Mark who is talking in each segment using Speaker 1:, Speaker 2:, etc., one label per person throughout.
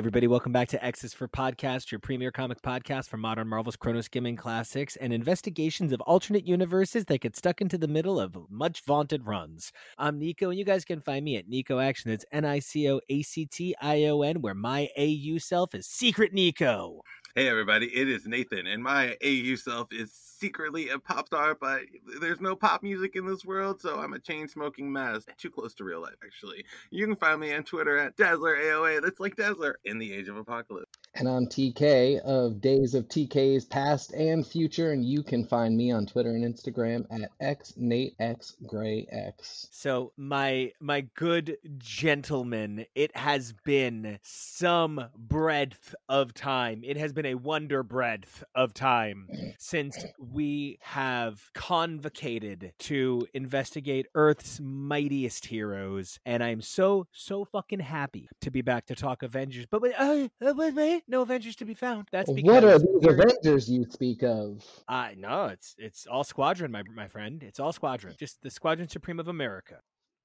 Speaker 1: Everybody, welcome back to X's for Podcast, your premier comic podcast for modern Marvel's Chrono Skimming classics and investigations of alternate universes that get stuck into the middle of much vaunted runs. I'm Nico, and you guys can find me at Nico Action. It's N I C O A C T I O N, where my AU self is Secret Nico.
Speaker 2: Hey everybody, it is Nathan, and my AU self is secretly a pop star, but there's no pop music in this world, so I'm a chain smoking mess. Too close to real life, actually. You can find me on Twitter at Dazzler AOA. That's like Dazzler in the Age of Apocalypse.
Speaker 3: And I'm TK of Days of TK's Past and Future, and you can find me on Twitter and Instagram at xnateXgrayX.
Speaker 1: So my my good gentlemen, it has been some breadth of time. It has been a wonder breadth of time since we have convocated to investigate Earth's mightiest heroes, and I'm so so fucking happy to be back to talk Avengers. But wait, uh, uh, wait, wait, no Avengers to be found. That's because
Speaker 3: What are these Avengers you speak of?
Speaker 1: Uh, no, it's it's all Squadron, my my friend. It's all Squadron. Just the Squadron Supreme of America.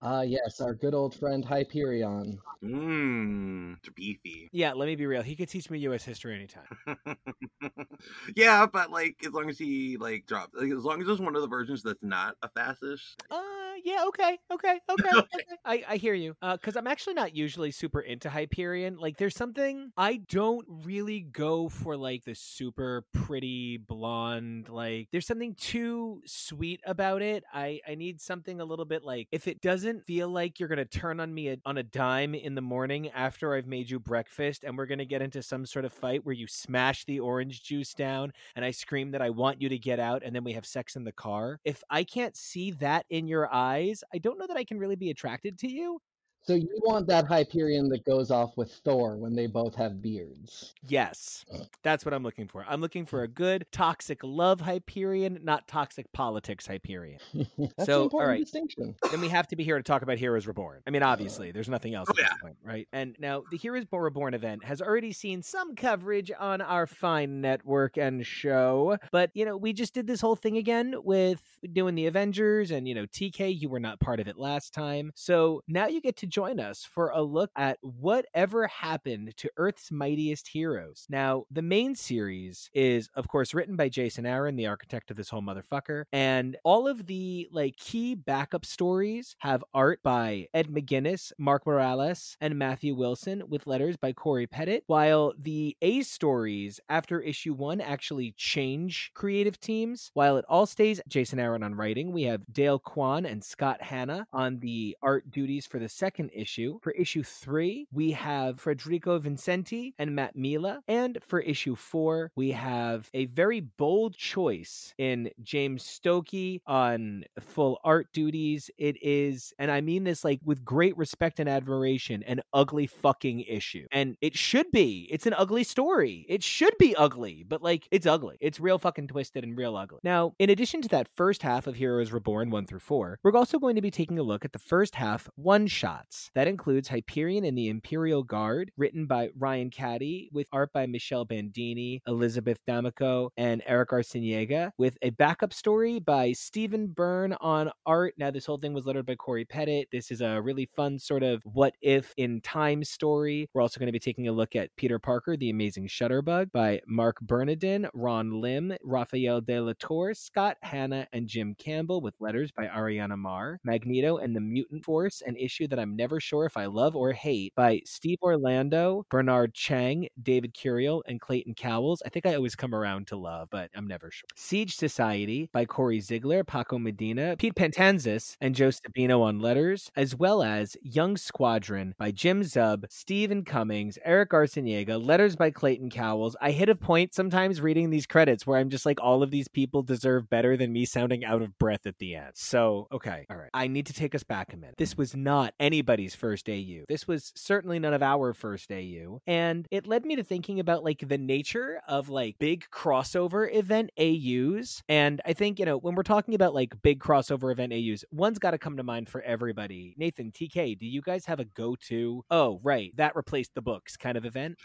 Speaker 3: Ah, yes, our good old friend Hyperion.
Speaker 2: Mmm, beefy.
Speaker 1: Yeah, let me be real. He could teach me U.S. history anytime.
Speaker 2: yeah, but like as long as he like drops, like, as long as it's one of the versions that's not a fascist.
Speaker 1: Uh, yeah, okay, okay, okay. okay. I, I hear you. Uh, because I'm actually not usually super into Hyperion. Like, there's something I don't really go for, like the super pretty blonde. Like, there's something too sweet about it. I I need something a little bit like if it doesn't feel like you're gonna turn on me a, on a dime in the morning after I've made you breakfast, and we're gonna get into some sort of fight where you smash the orange juice down, and I scream that I want you to get out, and then we have sex in the car. If I can't see that in your eyes, I don't know that I can really be attracted to you.
Speaker 3: So you want that Hyperion that goes off with Thor when they both have beards?
Speaker 1: Yes, that's what I'm looking for. I'm looking for a good toxic love Hyperion, not toxic politics Hyperion.
Speaker 3: That's
Speaker 1: So,
Speaker 3: an important
Speaker 1: right.
Speaker 3: distinction.
Speaker 1: then we have to be here to talk about Heroes Reborn. I mean, obviously, there's nothing else
Speaker 2: Oh,
Speaker 1: at this
Speaker 2: yeah.
Speaker 1: point, right? And now the Heroes Reborn event has already seen some coverage on our fine network and show, but you know, we just did this whole thing again with doing the Avengers, and you know, TK, you were not part of it last time, so now you get to join us for a look at whatever happened to Earth's mightiest heroes. Now, the main series is, of course, written by Jason Aaron, the architect of this whole motherfucker, and all of the like key backup stories have art by Ed McGuinness, Mark Morales, and Matthew Wilson, with letters by Cory Petit, while the A stories after issue one actually change creative teams. While it all stays Jason Aaron on writing, we have Dale Keown and Scott Hanna on the art duties for the second issue. For issue three, we have Federico Vincenti and Matt Milla. And for issue four, we have a very bold choice in James Stokoe on full art duties. It is, and I mean this like with great respect and admiration, an ugly fucking issue. And it should be. It's an ugly story. It should be ugly, but like it's ugly. It's real fucking twisted and real ugly. Now, in addition to that first half of Heroes Reborn 1 through 4, we're also going to be taking a look at the first half one shots. That includes Hyperion and the Imperial Guard, written by Ryan Cady, with art by Michelle Bandini, Elizabeth D'Amico, and Eric Arciniega, with a backup story by Stephen Byrne on art. Now, this whole thing was lettered by Cory Petit. This is a really fun sort of what if in time story. We're also going to be taking a look at Peter Parker, The Amazing Shutterbug by Marc Bernardin, Ron Lim, Raphael De La Scott Hanna, and Jim Campbell, with letters by Ariana Maher, Magneto and the Mutant Force, an issue that I'm never sure if I love or hate by Steve Orlando, Bernard Chang, David Curiel, and Clayton Cowles. I think I always come around to love, but I'm never sure. Siege Society by Cody Ziglar, Paco Medina, Pete Pantazis, and Joe Sabino on letters, as well as Young Squadron by Jim Zub, Stephen Cummings, Eric Arciniega, letters by Clayton Cowles. I hit a point sometimes reading these credits where I'm just like, all of these people deserve better than me sounding out of breath at the end. So, okay, all right. I need to take us back a minute. This was not anybody's first AU. This was certainly none of our first AU. And it led me to thinking about like the nature of like big crossover event AUs. And I think, you know, when we're talking about like big crossover event AUs, one's got to come to mind for everybody. Nathan, TK, do you guys have a go to, oh, right, that replaced the books kind of event?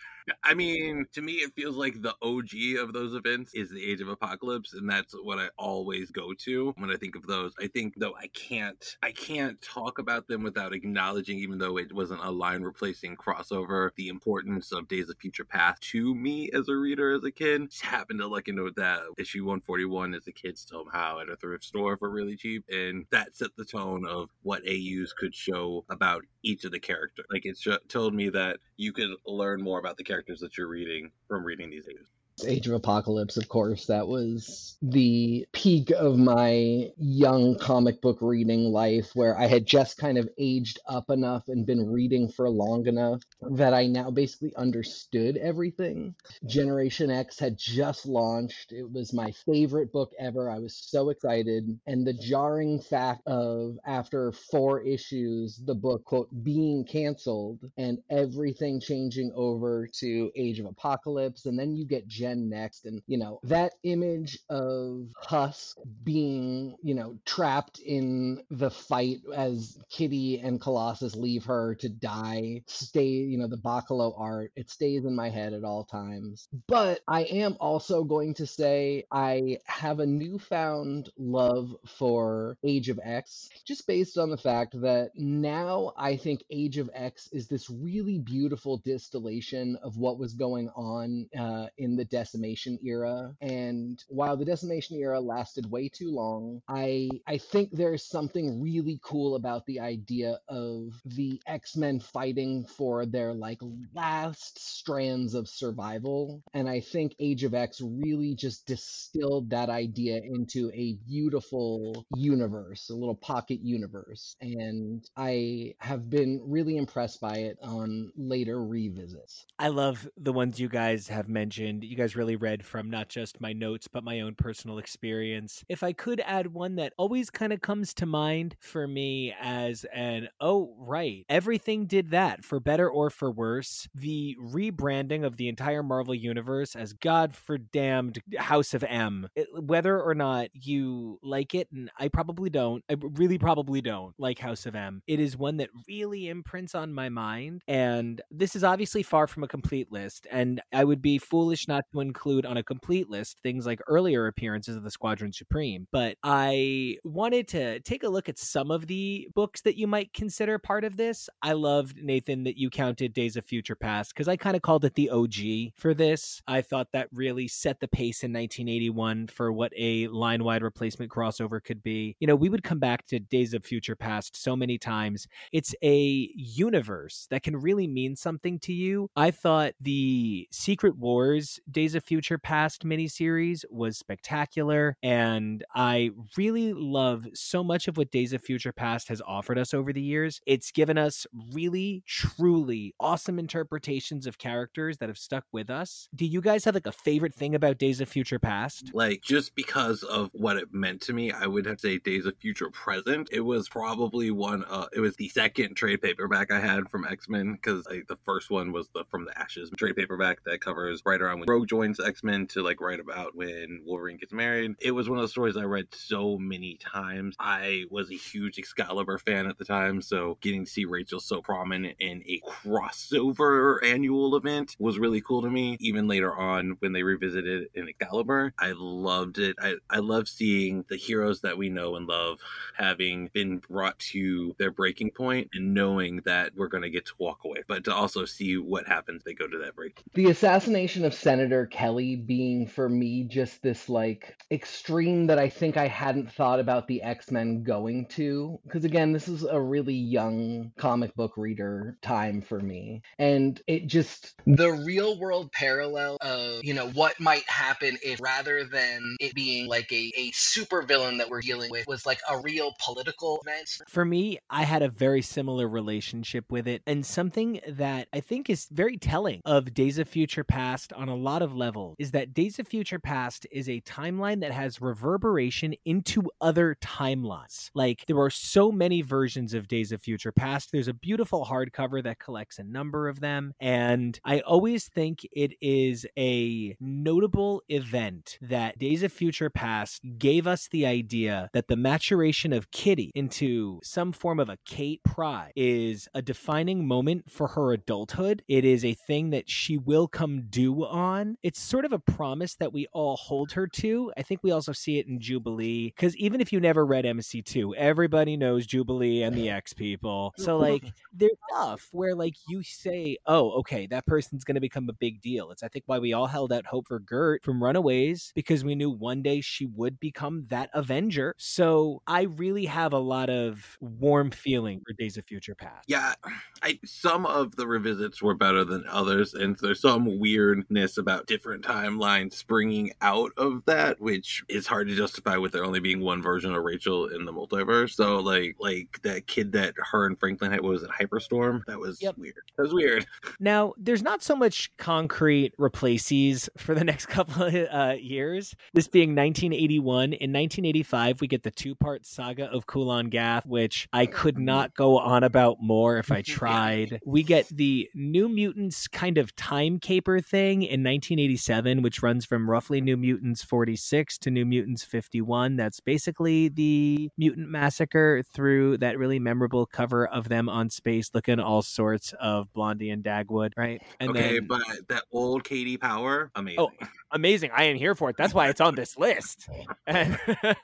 Speaker 2: I mean, to me, it feels like the OG of those events is the Age of Apocalypse, and that's what I always go to when I think of those. I think though I can't, I can't talk about them without acknowledging, even though it wasn't a line replacing crossover, the importance of Days of Future Past to me as a reader as a kid. Just happened to look into that issue 141 as a kid somehow at a thrift store for really cheap, and that set the tone of what AUs could show about each of the characters. Like it sh- told me that you could learn more about the characters that you're reading from reading these AUs.
Speaker 4: Age of Apocalypse, of course, that was the peak of my young comic book reading life where I had just kind of aged up enough and been reading for long enough that I now basically understood everything. Generation X had just launched. It was my favorite book ever. I was so excited. And the jarring fact of after four issues, the book, quote, being canceled and everything changing over to Age of Apocalypse. And then you get Gen next and you know that image of husk being you know trapped in the fight as kitty and colossus leave her to die stay you know the bachalo art it stays in my head at all times. But i am also going to say i have a newfound love for age of x just based on the fact that now i think age of x is this really beautiful distillation of what was going on uh, in the decimation era and while the decimation era lasted way too long i i think there's something really cool about the idea of the x-men fighting for their like last strands of survival and i think age of x really just distilled that idea into a beautiful universe a little pocket universe and i have been really impressed by it on later revisits
Speaker 1: I love the ones you guys have mentioned. You guys really read from not just my notes, but my own personal experience. If I could add one that always kind of comes to mind for me as an, oh, right, everything did that for better or for worse. The rebranding of the entire Marvel Universe as God for damned House of M. It, whether or not you like it, and I probably don't, I really probably don't like House of M, it is one that really imprints on my mind. And this is obviously far from a complete list, and I would be foolish not to include on a complete list things like earlier appearances of the Squadron Supreme. But I wanted to take a look at some of the books that you might consider part of this. I loved, Nathan, that you counted Days of Future Past because I kind of called it the OG for this. I thought that really set the pace in 1981 for what a line wide replacement crossover could be. You know, we would come back to Days of Future Past so many times. It's a universe that can really mean something to you. I thought the Secret Wars Days of Future Past miniseries was spectacular, and I really love so much of what Days of Future Past has offered us over the years. It's given us really, truly awesome interpretations of characters that have stuck with us. Do you guys have like a favorite thing about Days of Future Past?
Speaker 2: Like, just because of what it meant to me, I would have to say Days of Future Present. It was probably one, uh, it was the second trade paperback I had from X Men, because the first one was the From the Ashes trade paperback that covers right around when Rogue joins X Men to like write about when Wolverine gets married. It was one of those stories I read so many times. I was a huge Excalibur fan at the time, so getting to see Rachel so prominent in a crossover annual event was really cool to me. Even later on, when they revisited in Excalibur, I loved it. I, I love seeing the heroes that we know and love having been brought to their breaking point and knowing that we're going to get to walk away, but to also see what happens they go to that break.
Speaker 4: the assassination of senator kelly being for me just this like extreme that i think i hadn't thought about the x-men going to. Because again this is a really young comic book reader time for me. And it just the real world parallel of you know what might happen if rather than it being like a, a super villain that we're dealing with was like a real political event.
Speaker 1: For me, I had a very similar relationship with it, and something that I think is very telling of Days of Future Past on a lot of of levels is that Days of Future Past is a timeline that has reverberation into other timelines. Like there are so many versions of Days of Future Past. There's a beautiful hardcover that collects a number of them. And I always think it is a notable event that Days of Future Past gave us the idea that the maturation of Kitty into some form of a Kate Pryde is a defining moment for her adulthood. It is a thing that she will come due on. It's sort of a promise that we all hold her to. I think we also see it in Jubilee because even if you never read MC2, everybody knows Jubilee and the X people. So like there's stuff where like you say, "Oh, okay, that person's going to become a big deal." It's I think why we all held out hope for Gert from Runaways because we knew one day she would become that Avenger. So I really have a lot of warm feeling for Days of Future Past.
Speaker 2: Yeah, I some of the revisits were better than others, and there's some weirdness about different timelines springing out of that, which is hard to justify with there only being one version of Rachel in the multiverse. So like like that kid that her and Franklin had was it Hyperstorm? That was
Speaker 1: Yep.
Speaker 2: weird. That was weird.
Speaker 1: Now, there's not so much concrete replaces for the next couple of uh, years. This being 1981. In 1985, we get the two part saga of Kulan Gath, which I could not go on about more if I tried. We get the New Mutants kind of time caper thing in 1987, which runs from roughly New Mutants 46 to New Mutants 51. That's basically the Mutant Massacre through that really memorable cover of them on space looking all sorts of Blondie and Dagwood, right? And
Speaker 2: okay,
Speaker 1: then,
Speaker 2: but that old Katie Power, oh, amazing.
Speaker 1: amazing. I am here for it. That's why it's on this list. And,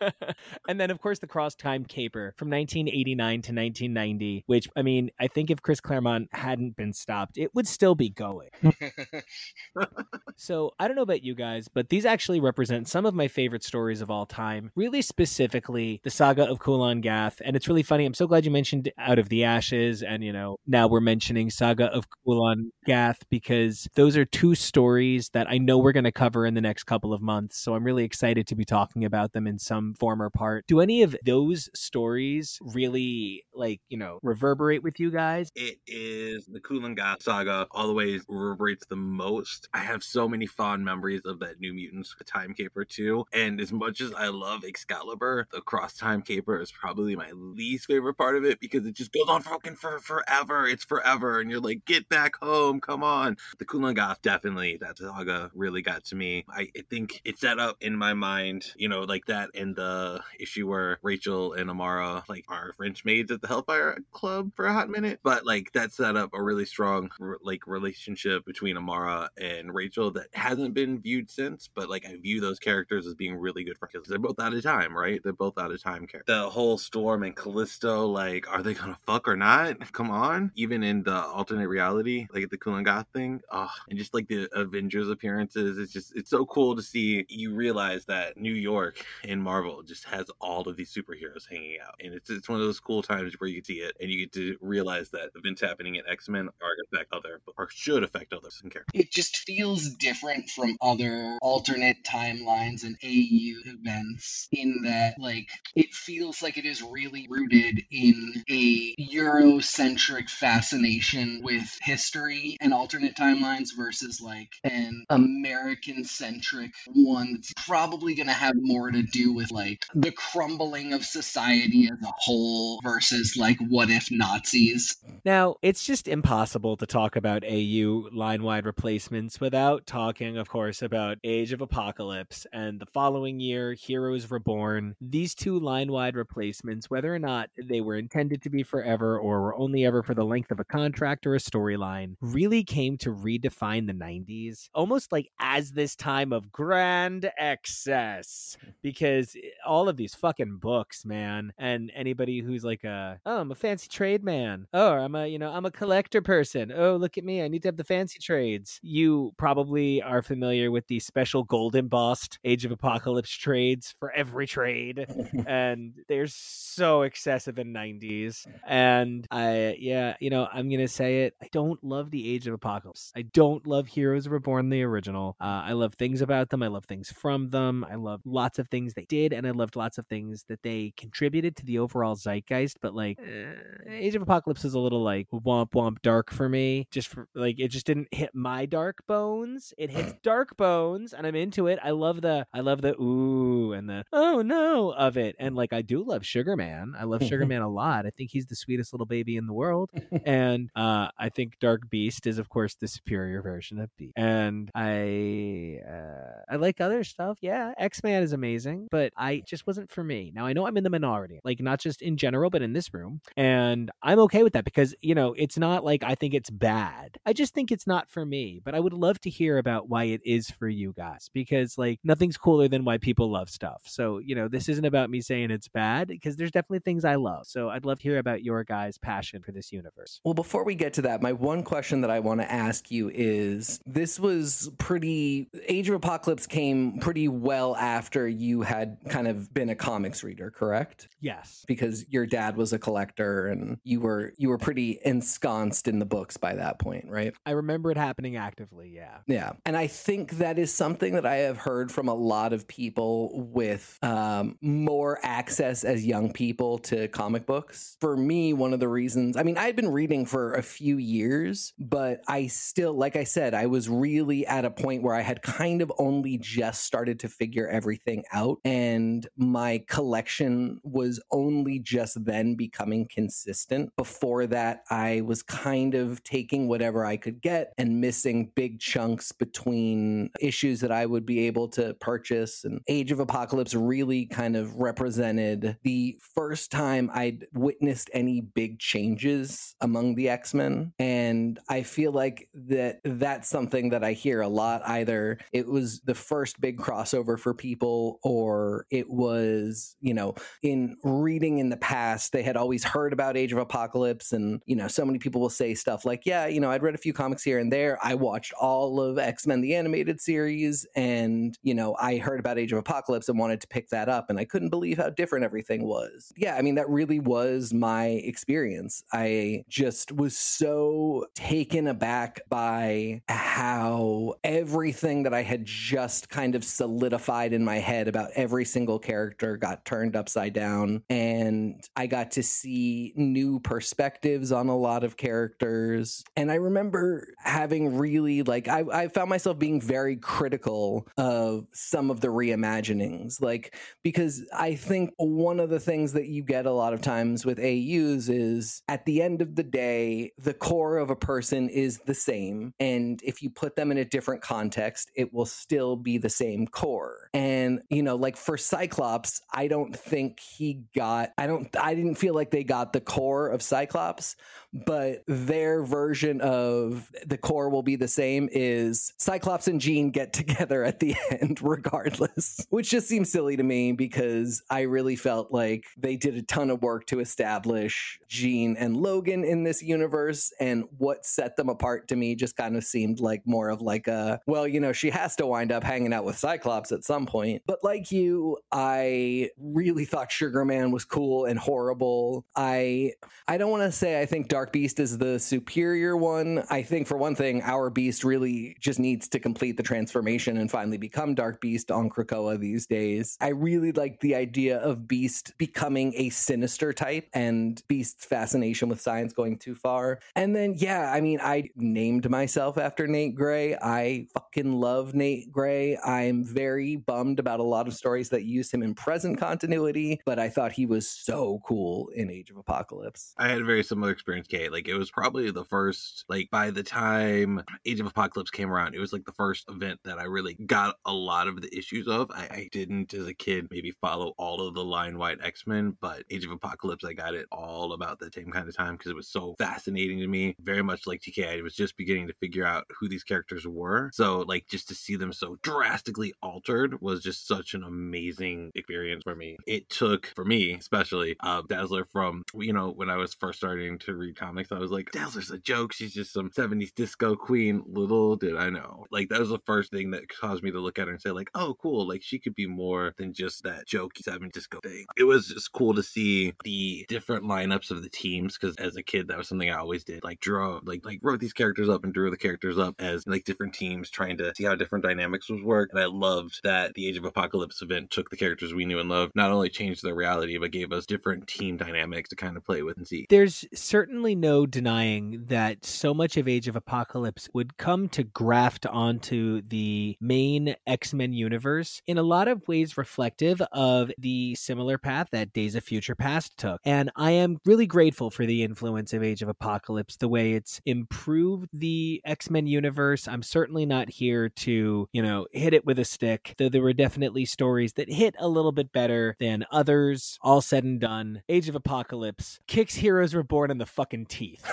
Speaker 1: and then, of course, the cross time caper from 1989 to 1990, which, I mean, I think if Chris Claremont hadn't been stopped, it would still be going. So I don't know about you guys, but these actually represent some of my favorite stories of all time. Really specifically, the saga of Kulan Gath, and it's really funny. I'm so glad you mentioned Out of the Ashes, and you know now we're mentioning Saga of Kulan Gath because those are two stories that I know we're going to cover in the next couple of months. So I'm really excited to be talking about them in some form or part. Do any of those stories really like you know reverberate with you guys?
Speaker 2: it is the Kulan Gath saga all the way reverberates the most. I have so many fond memories of that New Mutants Time Caper too. And as much as I love Excalibur, the Cross Time Caper is probably my least favorite part of it because it just goes on fucking for forever. It's forever. And you're like, get back home. Come on. The Kulan Gath definitely, that saga really got to me. I, I think it set up in my mind, you know, like that in the issue where Rachel and Amara like are French maids at the Hellfire Club for a hot minute. But like that set up a really strong like relationship between Amara and Rachel that hasn't been viewed since. But like I view those characters as being really good for because they're both out of time, right? They're both out of time characters. The whole Storm and Callisto, like, are they gonna fuck or not? Come on. Even in the alternate reality, like the Kulan Gath thing, oh, and just like the Avengers appearances, it's just it's so cool to see. You realize that New York in Marvel just has all of these superheroes hanging out, and it's it's one of those cool times where you to see it and you get to realize that events happening in X Men are gonna affect other or should affect others in
Speaker 3: it just feels different from other alternate timelines and AU events in that like it feels like it is really rooted in a Eurocentric fascination with history and alternate timelines versus like an American centric one that's probably going to have more to do with like the crumbling of society as a whole versus like what if Nazis.
Speaker 1: Now, it's just impossible to talk about AU line wide replacements without talking, of course, about Age of Apocalypse and the following year, Heroes Reborn. These two line wide replacements, whether or not they were intended to be forever or were only ever for the length of a contract or a storyline, really came to redefine the 90s, almost like as this time of grand excess because eh, all of these fucking books, man, and anybody who's like a oh, I'm a fancy trade man. Oh, I'm a you know I'm a collector person. Oh, look at me, I need to have the fancy trades. You probably are familiar with the special gold embossed Age of Apocalypse trades for every trade, and they're so excessive in 90s. And I yeah, you know I'm gonna say it. I don't love the Age of Apocalypse. I don't love Heroes Reborn the original. Uh, I love things about them. I love things from them. I love lots of things they did, and I loved lots of things that they contributed to the overall zeitgeist. But like, uh, Age of Apocalypse is a little like womp womp dark for me. Just for like, it just didn't hit my dark bones It hits dark bones, and I'm into it. I love the I love the ooh and the oh no of it. And like I do love Sugar Man. I love Sugar Man a lot. I think he's the sweetest little baby in the world. and uh, I think Dark Beast is of course the superior version of Beast. And I uh, I like other stuff. Yeah, X Man is amazing, but I just wasn't for me. Now I know I'm in the minority, like not just in general, but in this room, and I'm okay with that because you know it's not like I think it's bad. I just think it's not for me. But I would love to hear about why it is for you guys because like nothing's cooler than why people love stuff. So you know this isn't about me saying it's bad because there's definitely things I love. So I'd love to hear about your guys' passion for this universe.
Speaker 4: Well, before we get to that, my one question that I want to ask you is this was pretty Age of Apocalypse came pretty well after you had kind of been a comics reader, correct?
Speaker 1: Yes.
Speaker 4: Because your dad was a collector and you were you were pretty ensconced in the books by that point, right?
Speaker 1: I remember it happening actively, yeah.
Speaker 4: Yeah. And I think that is something that I have heard from a lot of people with um, more access as young people to comic books. For me, one of the reasons, I mean, I had been reading for a few years, but I still, like I said, I was really at a point where I had kind of only just started to figure everything out. And my collection was only just then becoming consistent. Before that, I was kind of taking whatever I could get and missing big chunks between issues that I would be able to purchase. And Age of Apocalypse really kind of represented the first time I'd witnessed any big changes among the X Men. And I feel like that that's something that I hear a lot. Either it was the first big crossover for people, or it was, you know, in reading in the past, they had always heard about Age of Apocalypse. And, you know, so many people will say stuff like, yeah, you know, I'd read a few comics here and there. I watched all of X Men, the animated series, and, you know, I heard about Age of Apocalypse and wanted to pick that up. And I couldn't believe how different everything was. Yeah, I mean, that really was my experience. I just was so taken aback by how everything that I had just kind of solidified in my head about every single character got turned upside down. And I got to see new perspectives on a lot of characters. And I remember having really, like, I, I found myself being very critical of some of the reimaginings. Like, because I think one of the things that you get a lot of times with AUs is at the end of the day, the core of a person is the same. And if you put them in a different context, it will still be the same core. And, you know, like for Cyclops, I don't think he got, I don't, I didn't feel like they got the core of Cyclops, but their version of the core will be the same is Cyclops and Jean get together at the end, regardless, which just seems silly to me because I really felt like they did a ton of work to establish Jean and Logan in this universe. And what set them apart to me just kind of seemed like more of like a, well, you know, she has to wind up hanging out with Cyclops at some point. But like you, I really thought Sugar Man was cool and horrible. I I don't want to say I think Dark Beast is the superior one. I think for one thing, our Beast really just needs to complete the transformation and finally become Dark Beast on Krakoa these days. I really like the idea of Beast becoming a sinister type and Beast's fascination with science going too far. And then, yeah, I mean, I named myself after Nate Gray. I fucking love Nate Gray. I'm very bummed about a lot of stories that use him in present continuity, but I thought he was so cool in Age of Apocalypse.
Speaker 2: I had a very similar experience, Kate. Like it was probably the first, like by the time Age of Apocalypse came around, it was like the first event that I really got a lot of the issues of. I, I didn't as a kid maybe follow all of the line white X-Men, but Age of Apocalypse, I got it all about the same kind of time because it was so fascinating to me. Very much like TK, I was just beginning to figure out who these characters were. So like just to see them so drastically altered was just such an amazing experience for me. It took for me, especially uh, Dazzler from you know when I was first starting to read comics, I was like, Dazzler's a joke. She's just some '70s disco queen. Little did I know. Like that was the first thing that caused me to look at her and say like, oh, cool. Like she could be more than just that jokey '70s disco thing. It was just cool to see the different lineups of the teams because as a kid, that was something I always did. Like draw, like like wrote these characters up and drew the characters up as like different teams, trying to see how different dynamics would work. And I loved that the Age of Apocalypse event took the characters we knew and loved, not only changed their reality, but gave us different team dynamics to kind of play with and see.
Speaker 1: There's certainly no denying that so much of Age of Apocalypse would come to graft onto the main X Men universe in a lot of ways reflective of the similar path that Days of Future Past took. And I am really grateful for the influence of Age of Apocalypse, the way it's improved the X Men universe. I'm certainly not here to, you know, hit it with a stick, though there were definitely stories that hit a little bit better than others. All said and done, Age of Apocalypse kicks Heroes Reborn in the fucking teeth.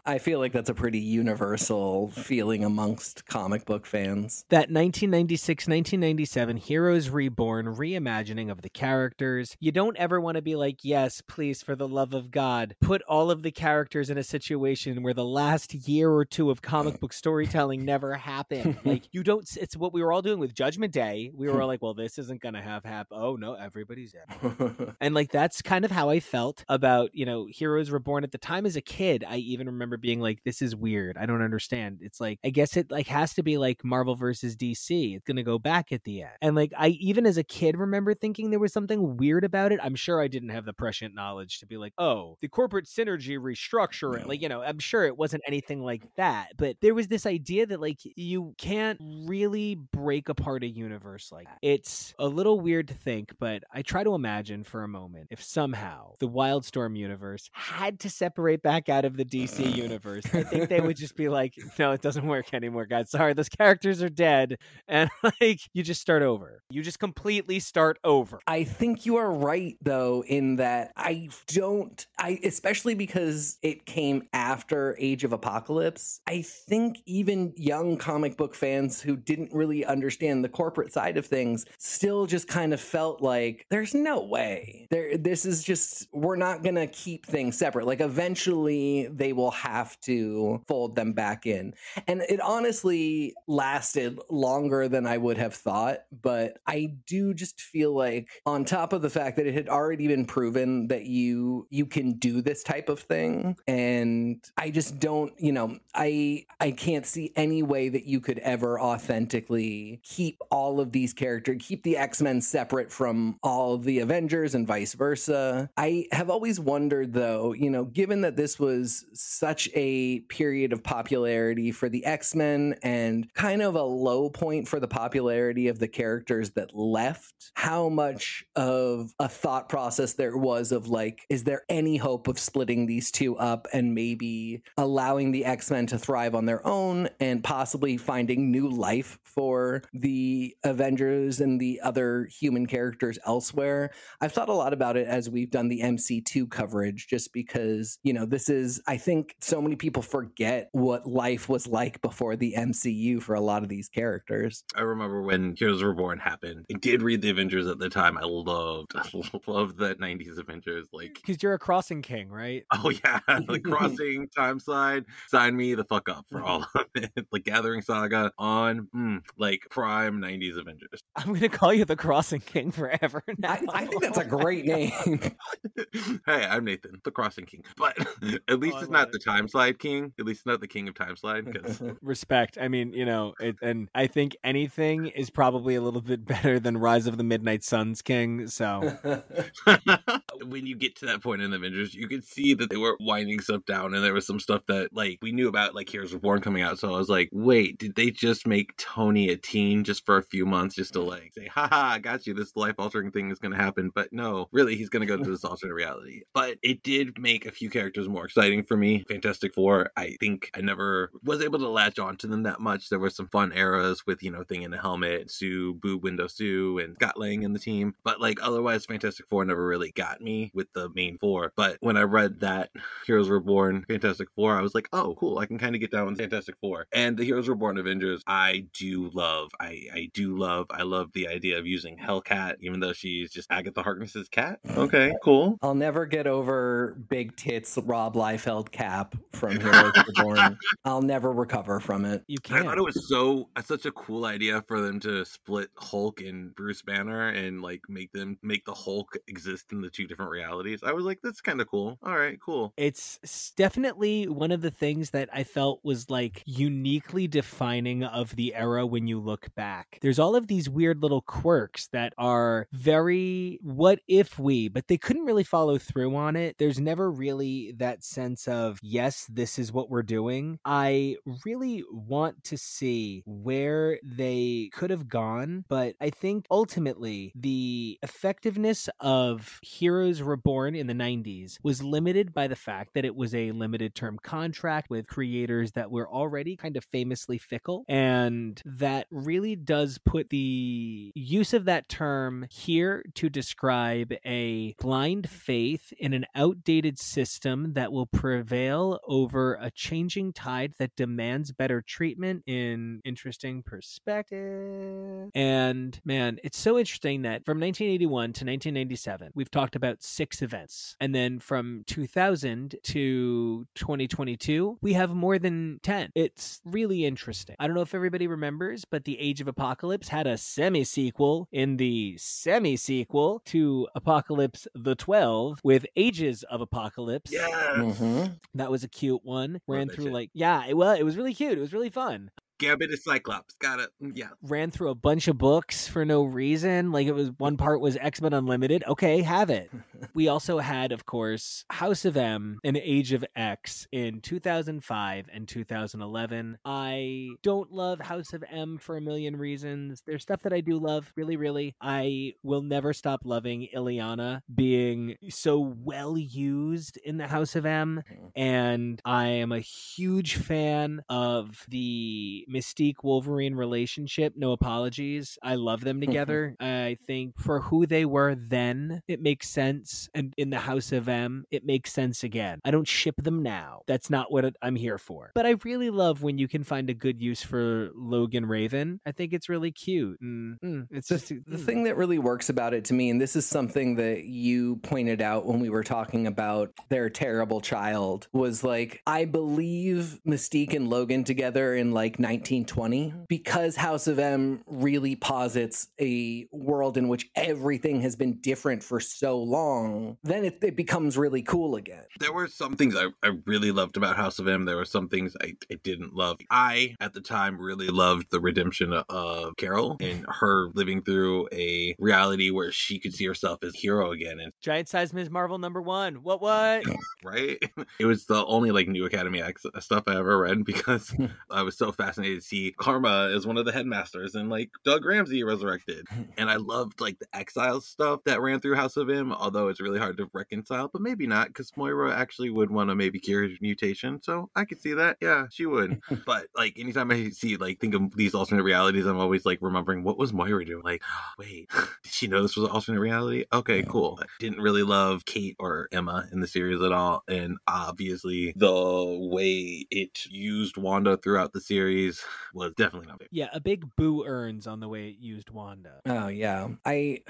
Speaker 4: I feel like that's a pretty universal feeling amongst comic book fans.
Speaker 1: That 1996 1997 Heroes Reborn reimagining of the characters. You don't ever want to be like, yes, please, for the love of God, put all of the characters in a situation where the last year or two of comic book storytelling never happened. like, you don't, it's what we were all doing with Judgment Day. We were all like, well, this isn't going to have happen. Oh, no, everybody's in. and like, that's kind of how I felt about, you know, Heroes Reborn at the time as a kid. I even remember being like, this is weird. I don't understand. It's like, I guess it like has to be like Marvel versus DC. It's going to go back at the end. And like, I even as a kid remember thinking there was something weird about it. I'm sure I didn't have the prescient knowledge to be like, oh, the corporate synergy restructuring. Like, you know, I'm sure it wasn't anything like that. But there was this idea that like you can't really break apart a universe like that. It's a little weird to think, but I try to imagine for a moment if somehow the Wildstorm universe had to separate back out of the DC universe, I think they would just be like, no, it doesn't work anymore, guys. Sorry, those characters are dead. And like, you just start over. You just completely start over.
Speaker 4: I think you are right though in that I don't I especially because it came after Age of Apocalypse. I think even young comic book fans who didn't really understand the corporate side of things still just kind of felt like there's no way. There this is just we're not to keep things separate. Like eventually they will have to fold them back in. And it honestly lasted longer than I would have thought, but I do just feel like on top of the fact that it had already been proven that you you can do this type of thing and I just don't, you know, I I can't see any way that you could ever authentically keep all of these characters, keep the X-Men separate from all of the Avengers and vice versa. I have always wondered though, you know, given that this was such a period of popularity for the X-Men and kind of a low point for the popularity of the characters that left, how much of a thought process there was of like, is there any hope of splitting these two up and maybe allowing the X Men to thrive on their own and possibly finding new life for the Avengers and the other human characters elsewhere? I've thought a lot about it as we've done the MC2 coverage, just because, you know, this is, I think so many people forget what life was like before the MCU for a lot of these characters.
Speaker 2: I remember when Heroes Reborn happened. I did read the Avengers at the time. I loved, I loved that '90s Avengers. Like,
Speaker 1: because you're a crossing king, right?
Speaker 2: Oh yeah, the crossing time slide. Sign me the fuck up for all of it. like Gathering Saga on mm, like prime '90s Avengers.
Speaker 1: I'm gonna call you the crossing king forever. Now.
Speaker 4: I, I think that's a great name.
Speaker 2: hey, I'm Nathan, the crossing king. But at least
Speaker 1: Oh,
Speaker 2: it's not
Speaker 1: it.
Speaker 2: the time slide king. At least it's not the king of time slide. Because
Speaker 1: Respect. I mean, you know, it, and I think anything is probably a little bit better than Rise of the Midnight Suns King. So
Speaker 2: when you get to that point in the Avengers, you could see that they were winding stuff down, and there was some stuff that like we knew about, like Heroes Reborn coming out. So I was like, wait, did they just make Tony a teen just for a few months, just to like say, haha, I got you, this life altering thing is going to happen? But no, really, he's going to go to this alternate reality. But it did make a few characters more exciting for me. Fantastic Four, I think I never was able to latch on to them that much. There were some fun eras with you know Thing in a helmet, Sue, Boo, Window Sue, and Scott Lang in the team. But like otherwise, Fantastic Four never really got me with the main four. But when I read that Heroes Reborn, Fantastic Four, I was like, oh, cool. I can kind of get down with Fantastic Four. And the Heroes Reborn Avengers, I do love. I I do love. I love the idea of using Hellcat, even though she's just Agatha Harkness's cat. Okay, cool.
Speaker 4: I'll never get over big tits Rob Liefeld cap from Heroes Reborn. I'll never recover from it.
Speaker 1: you
Speaker 2: I
Speaker 1: can't.
Speaker 2: I thought it was so uh, such a cool idea for them to split Hulk and Bruce Banner and like make them make the Hulk exist in the two different different realities. I was like, that's kind of cool. All right, cool.
Speaker 1: It's definitely one of the things that I felt was like uniquely defining of the era when you look back. There's all of these weird little quirks that are very what if we, but they couldn't really follow through on it. There's never really that sense of, yes, this is what we're doing. I really want to see where they could have gone, but I think ultimately the effectiveness of Heroes Was reborn in the 90s was limited by the fact that it was a limited term contract with creators that were already kind of famously fickle. And that really does put the use of that term here to describe a blind faith in an outdated system that will prevail over a changing tide that demands better treatment in interesting perspective. And man, it's so interesting that from 1981 to 1997, we've talked about six events. And then from 2000 to 2022, we have more than 10. It's really interesting. I don't know if everybody remembers, but The Age of Apocalypse had a semi sequel in the semi sequel to Apocalypse the 12 with Ages of Apocalypse.
Speaker 2: Yes.
Speaker 4: Mhm.
Speaker 1: That was a cute one. Ran
Speaker 2: that
Speaker 1: through like yeah, it, well, it was really cute. It was really fun.
Speaker 2: Gambit is Cyclops. Got it. Mm, Yeah.
Speaker 1: Ran through a bunch of books for no reason. Like it was one part was X Men Unlimited. Okay, have it. we also had, of course, House of M and Age of X in 2005 and 2011. I don't love House of M for a million reasons. There's stuff that I do love, really, really. I will never stop loving Illyana being so well used in the House of M and I am a huge fan of the Mystique Wolverine relationship. No apologies. I love them together. I think for who they were then, it makes sense. And in the House of M, it makes sense again. I don't ship them now. That's not what I'm here for. But I really love when you can find a good use for Logan Raven. I think it's really cute. And mm, it's
Speaker 4: the,
Speaker 1: just
Speaker 4: the
Speaker 1: mm.
Speaker 4: thing that really works about it to me, and this is something that you pointed out when we were talking about their terrible child, was like, I believe Mystique and Logan together in like 1920 mm-hmm. because House of M really posits a world in which everything has been different for so long, then it, it becomes really cool again.
Speaker 2: There were some things I, I really loved about House of M. There were some things I, I didn't love. I, at the time, really loved the redemption of Carol and her living through a reality where she could see herself as hero again. And
Speaker 1: Giant Size Ms. Marvel number one. What, what?
Speaker 2: right, it was the only like new Academy X stuff I ever read because I was so fascinated to see Karma as one of the headmasters and like Doug Ramsey resurrected. And I loved like the exile stuff that ran through House of M, although it's really hard to reconcile, but maybe not because Moira actually would want to maybe cure his mutation. So I could see that. Yeah, she would. but like anytime I see like think of these alternate realities, I'm always like remembering what was Moira doing? Like, wait, did she know this was an alternate reality? Okay, cool. Didn't really love Kate or Emma in the series at all. And uh, obviously the way it used Wanda throughout the series was definitely not favorite.
Speaker 1: Yeah, a big boo earns on the way it used Wanda.
Speaker 4: Oh yeah. I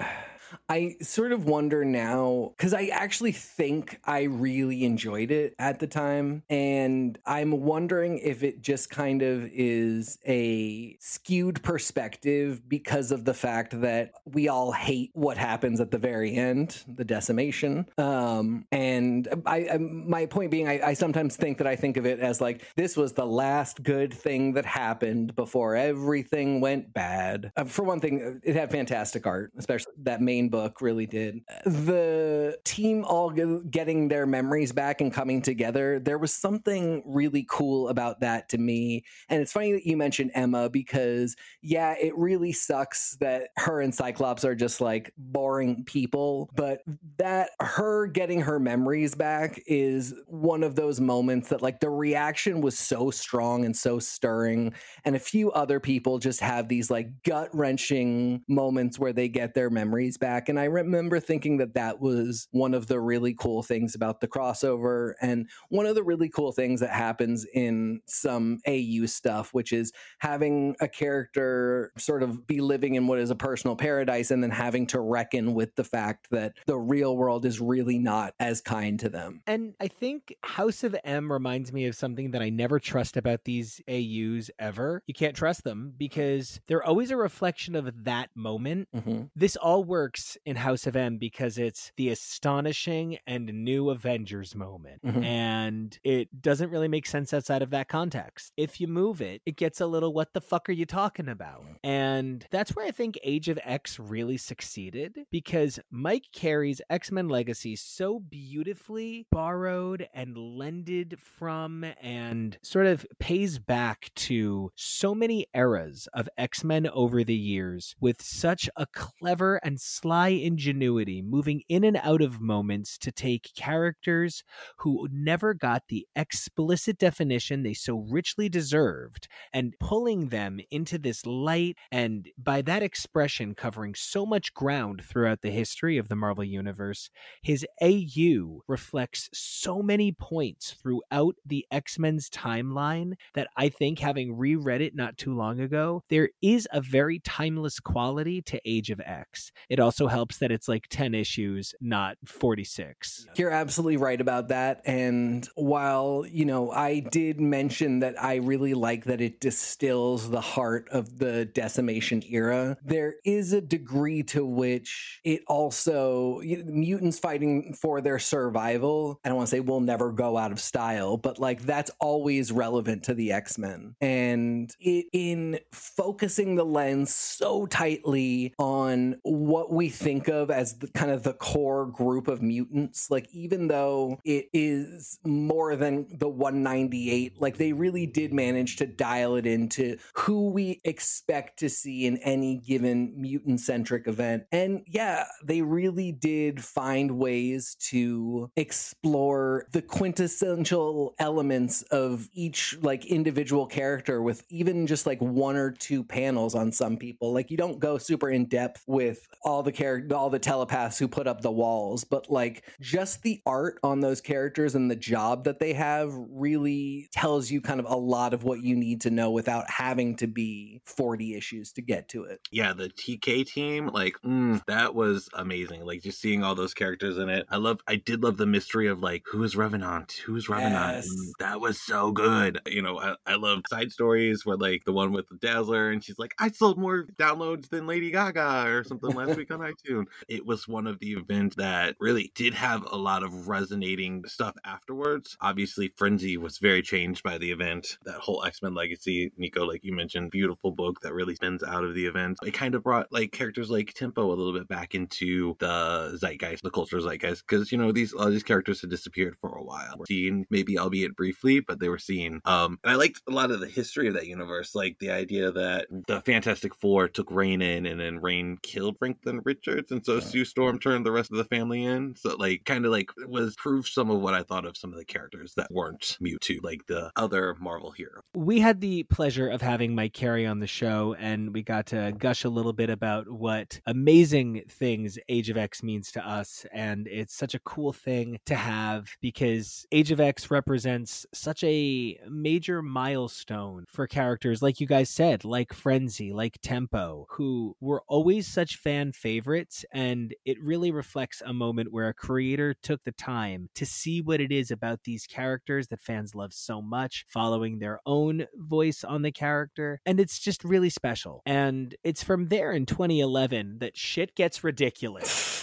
Speaker 4: I sort of wonder now cuz I actually think I really enjoyed it at the time and I'm wondering if it just kind of is a skewed perspective because of the fact that we all hate what happens at the very end, the decimation. Um and I, I my point being I, I sometimes think that I think of it as like this was the last good thing that happened before everything went bad. Uh, for one thing, it had fantastic art, especially that main book really did. The team all ge- getting their memories back and coming together, there was something really cool about that to me. And it's funny that you mentioned Emma because, yeah, it really sucks that her and Cyclops are just like boring people, but that her getting her memories back is one of those moments that, like, the reaction was so strong and so stirring. And a few other people just have these like gut wrenching moments where they get their memories back. And I remember thinking that that was one of the really cool things about the crossover. And one of the really cool things that happens in some AU stuff, which is having a character sort of be living in what is a personal paradise and then having to reckon with the fact that the real world is really not as kind to them.
Speaker 1: And I think House of M reminds me of something that I never trust about these AUs ever, you can't trust them because they're always a reflection of that moment.
Speaker 4: hmm
Speaker 1: This all works in House of M because it's the astonishing and new Avengers moment.
Speaker 4: Mhm.
Speaker 1: And it doesn't really make sense outside of that context. If you move it, it gets a little, what the fuck are you talking about? And that's where I think Age of X really succeeded because Mike Carey's X Men Legacy so beautifully borrowed and lended from and sort of pays back to so many eras of X Men over the years with such a clever and sly ingenuity, moving in and out of moments to take characters who never got the explicit definition they so richly deserved and pulling them into this light and by that expression covering so much ground throughout the history of the Marvel universe his AU reflects so many points throughout the X-Men's timeline that I think having reread it not too long ago there is a very timeless quality to Age of X it also helps that it's like 10 issues not 46
Speaker 4: You're absolutely right about that. And while, you know, I did mention that I really like that it distills the heart of the decimation era, there is a degree to which it also, you mutants fighting for their survival, I don't want to say will never go out of style, but like that's always relevant to the X Men. And it, in focusing the lens so tightly on what we think of as the kind of the core group of mutants, like even though it is more than the 198, like they really did manage to dial it into who we expect to see in any given mutant centric event. And yeah, they really did find ways to explore the quintessential elements of each like individual character with even just like one or two panels on some people. Like you don't go super in depth with all the character all the telepaths who put up the walls, but like just the art on those characters and the job that they have really tells you kind of a lot of what you need to know without having to be 40 issues to get to it.
Speaker 2: yeah, the TK team, like mm, that was amazing. Like just seeing all those characters in it. I love. I did love the mystery of like who is Revenant, who is Revenant.
Speaker 4: Yes.
Speaker 2: That was so good. You know, I, I love side stories where like the one with the Dazzler, and she's like, I sold more downloads than Lady Gaga or something last week on iTunes. It was one of the events that really did have a lot of resonating stuff afterwards. Obviously, Frenzy was very changed by the event. That whole X Men Legacy, Nico, like you mentioned, beautiful book that really spins out of the event. It kind of brought like characters like Tempo a little bit back into the zeitgeist, the culture zeitgeist, because you know these a lot of these characters had disappeared for a while. We're Seen maybe albeit briefly, but they were seen. Um, and I liked a lot of the history of that universe, like the idea that the Fantastic Four took Rain in, and then Rain killed Franklin Richards, and so Sue Storm turned the rest of the family in. So like kind of like was proof some of what I thought of some of the characters that weren't Mewtwo, like the other Marvel heroes.
Speaker 1: we had the pleasure of having Mike Carey on the show, and we got to gush a little bit about what amazing things Age of X means to us. And it's such a cool thing to have because Age of X represents such a major milestone for characters, like you guys said, like Frenzy, like Tempo, who were always such fan favorites. And it really reflects a moment where a creator took the time to see what it is about these characters that fans love so much, following their own voice on the character. And it's just really special. And it's from there in 2011 that shit gets ridiculous.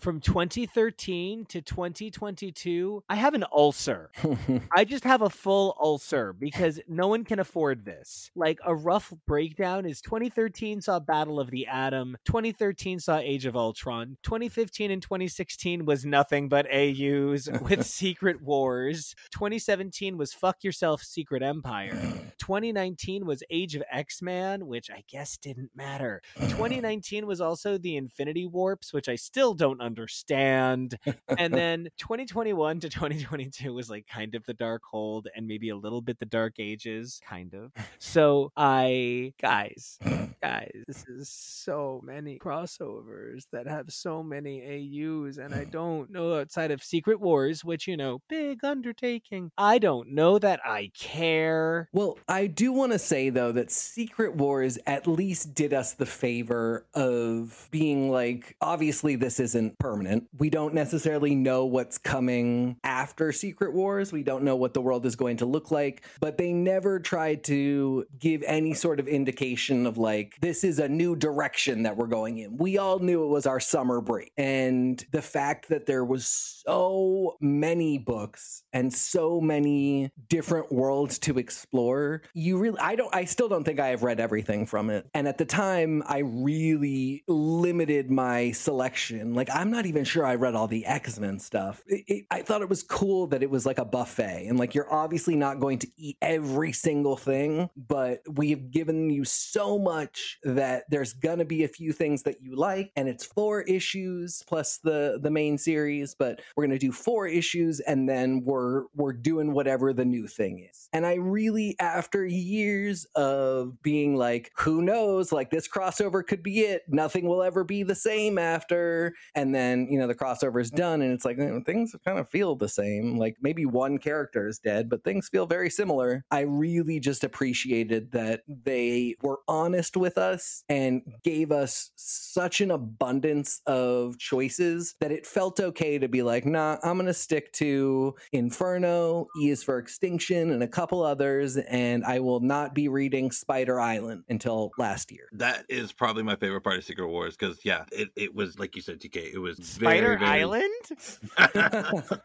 Speaker 1: From 2013 to 2022, I have an ulcer. I just have a full ulcer because no one can afford this. Like a rough breakdown is 2013 saw Battle of the Atom, 2013 saw Age of Ultron, 2015 and 2016 was nothing but AUs with Secret Wars, 2017 was Fuck Yourself Secret Empire, 2019 was Age of X-Man, which I guess didn't matter. 2019 was also the Infinity Warps, which I still don't understand and then 2021 to 2022 was like kind of the Darkhold and maybe a little bit the dark ages. Kind of. So i guys guys this is so many crossovers that have so many aus and i don't know outside of secret wars which you know big undertaking. I don't know that i care.
Speaker 4: Well, I do want to say though that Secret Wars at least did us the favor of being like, obviously this isn't permanent. We don't necessarily know what's coming after Secret Wars. We don't know what the world is going to look like, but they never tried to give any sort of indication of like, this is a new direction that we're going in. We all knew it was our summer break. And the fact that there was so many books and so many different worlds to explore, you really, I don't, I still don't think I have read everything from it. And at the time, I really limited my selection. Like, I'm not even sure I read all the X Men stuff. It, it, I thought it was cool that it was like a buffet and like you're obviously not going to eat every single thing, but we've given you so much that there's gonna be a few things that you like, and it's four issues plus the the main series, but we're gonna do four issues and then we're we're doing whatever the new thing is. And I really, after years of being like, who knows, like this crossover could be it, nothing will ever be the same after, and then you know the crossover is done, and it's like you know, things kind of feel the same. Like maybe one character is dead, but things feel very similar. I really just appreciated that they were honest with us and gave us such an abundance of choices that it felt okay to be like, nah, I'm to stick to Inferno, E is for Extinction, and a couple others, and I will not be reading Spider Island until last year.
Speaker 2: That is probably my favorite part of Secret Wars because, yeah, it, it was, like you said, TK, it was
Speaker 1: Spider
Speaker 2: very, very...
Speaker 1: Island?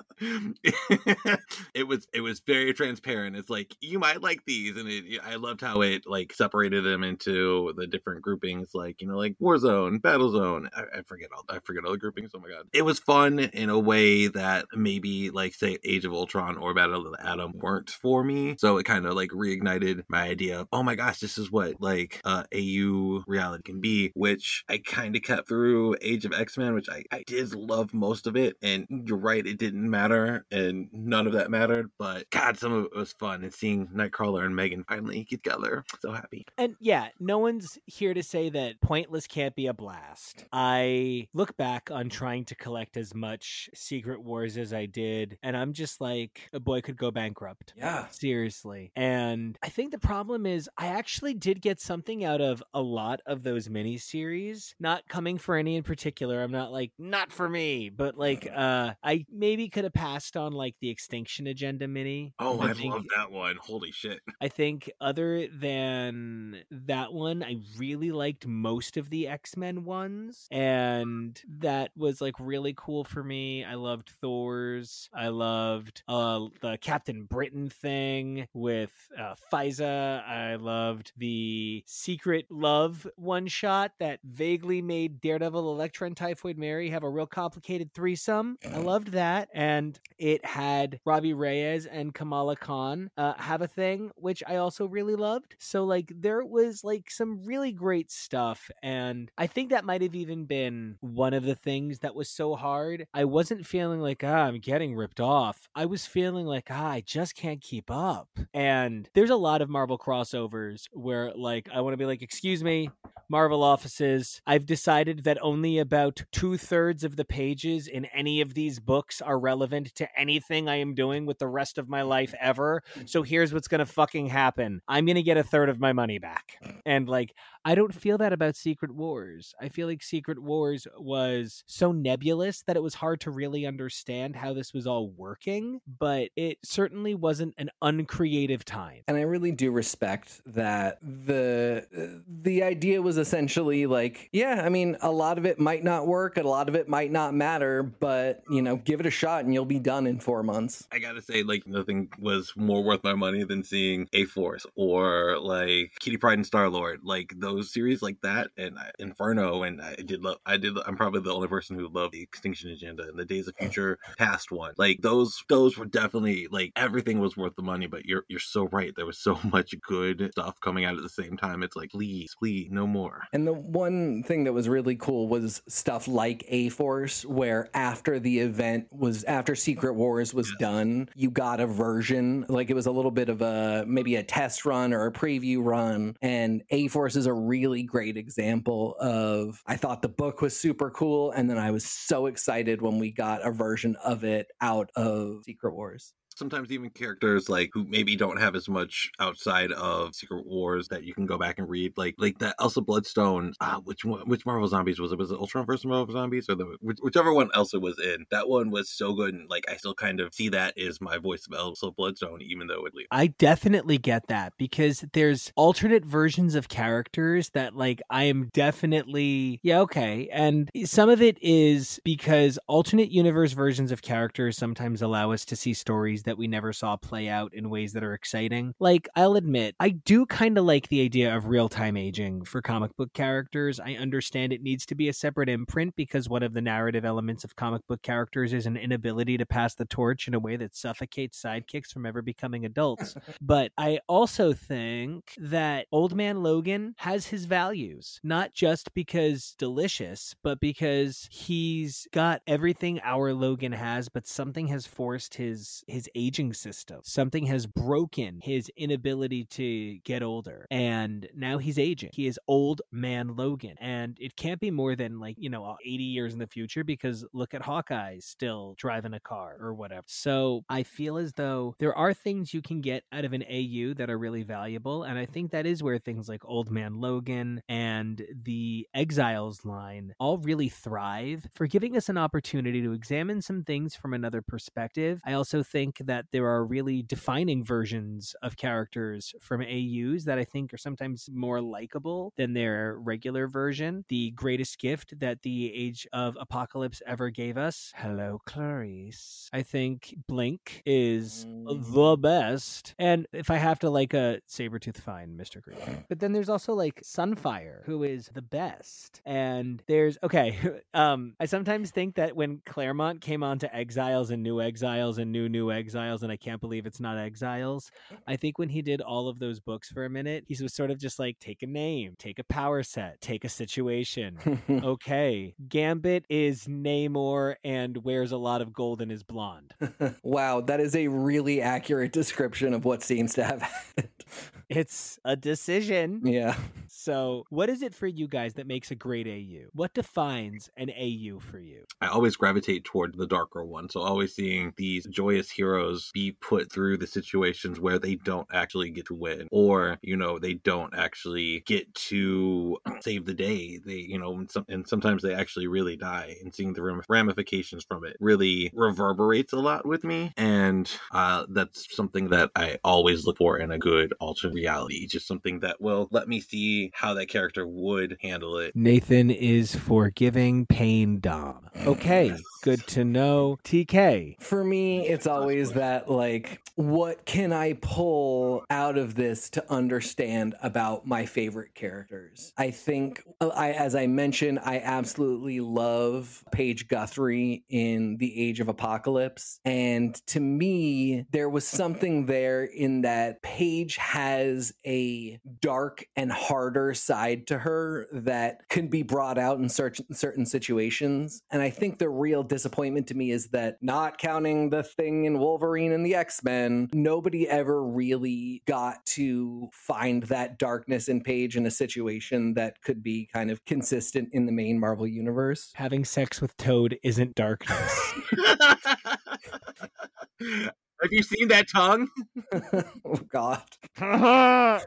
Speaker 2: it was it was very transparent. It's like you might like these, and it, I loved how it like separated them into the different groupings, like you know, like Warzone, Battlezone. I, I forget all I forget all the groupings. Oh my god, it was fun in a way that maybe like say Age of Ultron or Battle of the Atom weren't for me. So it kind of like reignited my idea of oh my gosh, this is what like uh, AU reality can be, which I kind of kept through Age of X Men, which I I did love most of it. And you're right, it didn't matter, and none of that mattered. But God, some of it was fun, and seeing Nightcrawler and Meggan finally get together, so happy.
Speaker 1: And yeah, no one's here to say that Pointless can't be a blast. I look back on trying to collect as much Secret Wars as I did, and I'm just like, a boy could go bankrupt.
Speaker 4: Yeah.
Speaker 1: Seriously. And I think the problem is I actually did get something out of a lot of those miniseries, not coming for any in particular. I'm not like, not for me, but like, uh, I maybe could have passed on like the Extinction Agenda mini.
Speaker 2: Oh, I,
Speaker 1: I think-
Speaker 2: love that one. Holy shit.
Speaker 1: I think other than that one, I really liked most of the X Men ones, and that was like really cool for me. I loved Thor's. I loved uh, the Captain Britain thing with uh, Faiza. I loved the Secret Love one shot that vaguely made Daredevil, Elektra, and Typhoid Mary have a real complicated threesome. I loved that, and it had Robbie Reyes and Kamala Khan uh, have a thing, which I also really loved. So like there was like some really great stuff, and I think that might have even been one of the things that was so hard. I wasn't feeling like ah I'm getting ripped off. I was feeling like ah I just can't keep up. And there's a lot of Marvel crossovers where like I want to be like excuse me, Marvel offices. I've decided that only about two thirds of the pages in any of these books are relevant to anything I am doing with the rest of my life mm. ever. Mm. So here's what's going to fucking happen I'm going to get a third of my money back. And like, I don't feel that about Secret Wars. I feel like Secret Wars was so nebulous that it was hard to really understand how this was all working, but it certainly wasn't an uncreative time.
Speaker 4: and I really do respect that the the idea was essentially like, yeah, I mean, a lot of it might not work, a lot of it might not matter, but you know, give it a shot, and you'll be done in four months.
Speaker 2: I gotta say, like, nothing was more worth my money than seeing A Force or like Kitty Pryde and Star Lord, like those series like that, and I- Inferno. And I did love, I did, I'm probably the only person who loved the Extinction Agenda and the Days of Future Past one. Like those, those were definitely like everything was worth the money. But you're, you're so right. There was so much good stuff coming out at the same time. It's like, please, please, no more.
Speaker 4: And the one thing that was really cool was stuff like A Force, where after the event was after Secret Wars was done, you got a version like it was a little bit of a maybe a test run or a preview run. And A Force is a really great example of I thought the book was super cool, and then I was so excited when we got a version of it out of Secret Wars.
Speaker 2: Sometimes even characters like who maybe don't have as much outside of Secret Wars that you can go back and read, like like that Elsa Bloodstone. Uh, which one? Which Marvel Zombies was it? Was it Ultron versus Marvel Zombies or the which, whichever one Elsa was in? That one was so good, and like I still kind of see that as my voice of Elsa Bloodstone, even though it.
Speaker 1: I definitely get that because there's alternate versions of characters that like I am definitely yeah okay, and some of it is because alternate universe versions of characters sometimes allow us to see stories that we never saw play out in ways that are exciting. Like, I'll admit, I do kind of like the idea of real time aging for comic book characters. I understand it needs to be a separate imprint because one of the narrative elements of comic book characters is an inability to pass the torch in a way that suffocates sidekicks from ever becoming adults. but I also think that Old Man Logan has his values, not just because delicious, but because he's got everything our Logan has, but something has forced his his aging system. Something has broken his inability to get older. And now he's aging. He is old man Logan. And it can't be more than like, you know, 80 years in the future because look at Hawkeye still driving a car or whatever. So I feel as though there are things you can get out of an AU that are really valuable. And I think that is where things like Old Man Logan and the Exiles line all really thrive for giving us an opportunity to examine some things from another perspective. I also think that there are really defining versions of characters from AUs that I think are sometimes more likable than their regular version. The greatest gift that the Age of Apocalypse ever gave us. Hello, Clarice. I think Blink is the best. And if I have to like a saber Sabretooth, fine, Mr. Green. But then there's also like Sunfire, who is the best. And there's okay. Um, I sometimes think that when Claremont came on to Exiles and New Exiles and New New Exiles, and I can't believe it's not Exiles. Eh, I think when he did all of those books for a minute, he was sort of just like take a name, take a power set, take a situation. okay, Gambit is Namor and wears a lot of gold and is blonde.
Speaker 4: wow, that is a really accurate description of what seems to have happened.
Speaker 1: It's a decision.
Speaker 4: Yeah.
Speaker 1: So, what is it for you guys that makes a great AU? What defines an AU for you?
Speaker 2: I always gravitate toward the darker one. So, always seeing these joyous heroes be put through the situations where they don't actually get to win, or, you know, they don't actually get to save the day. They, you know, and, some, and sometimes they actually really die, and seeing the ramifications from it really reverberates a lot with me. And uh, that's something that I always look for in a good alternate reality, just something that will let me see how that character would handle it.
Speaker 1: Nathan is forgiving pain Dom. Okay, good to know. TK.
Speaker 4: For me, it's always that like, what can I pull out of this to understand about my favorite characters? I think, I, as I mentioned, I absolutely love Paige Guthrie in The Age of Apocalypse. And to me, there was something there in that Paige has a dark and harder side to her that can be brought out in certain certain situations. And I think the real disappointment to me is that not counting the thing in Wolverine and the X-Men, nobody ever really got to find that darkness in Paige in a situation that could be kind of consistent in the main Marvel universe.
Speaker 1: Having sex with Toad isn't darkness.
Speaker 2: Have you seen that tongue?
Speaker 4: oh God.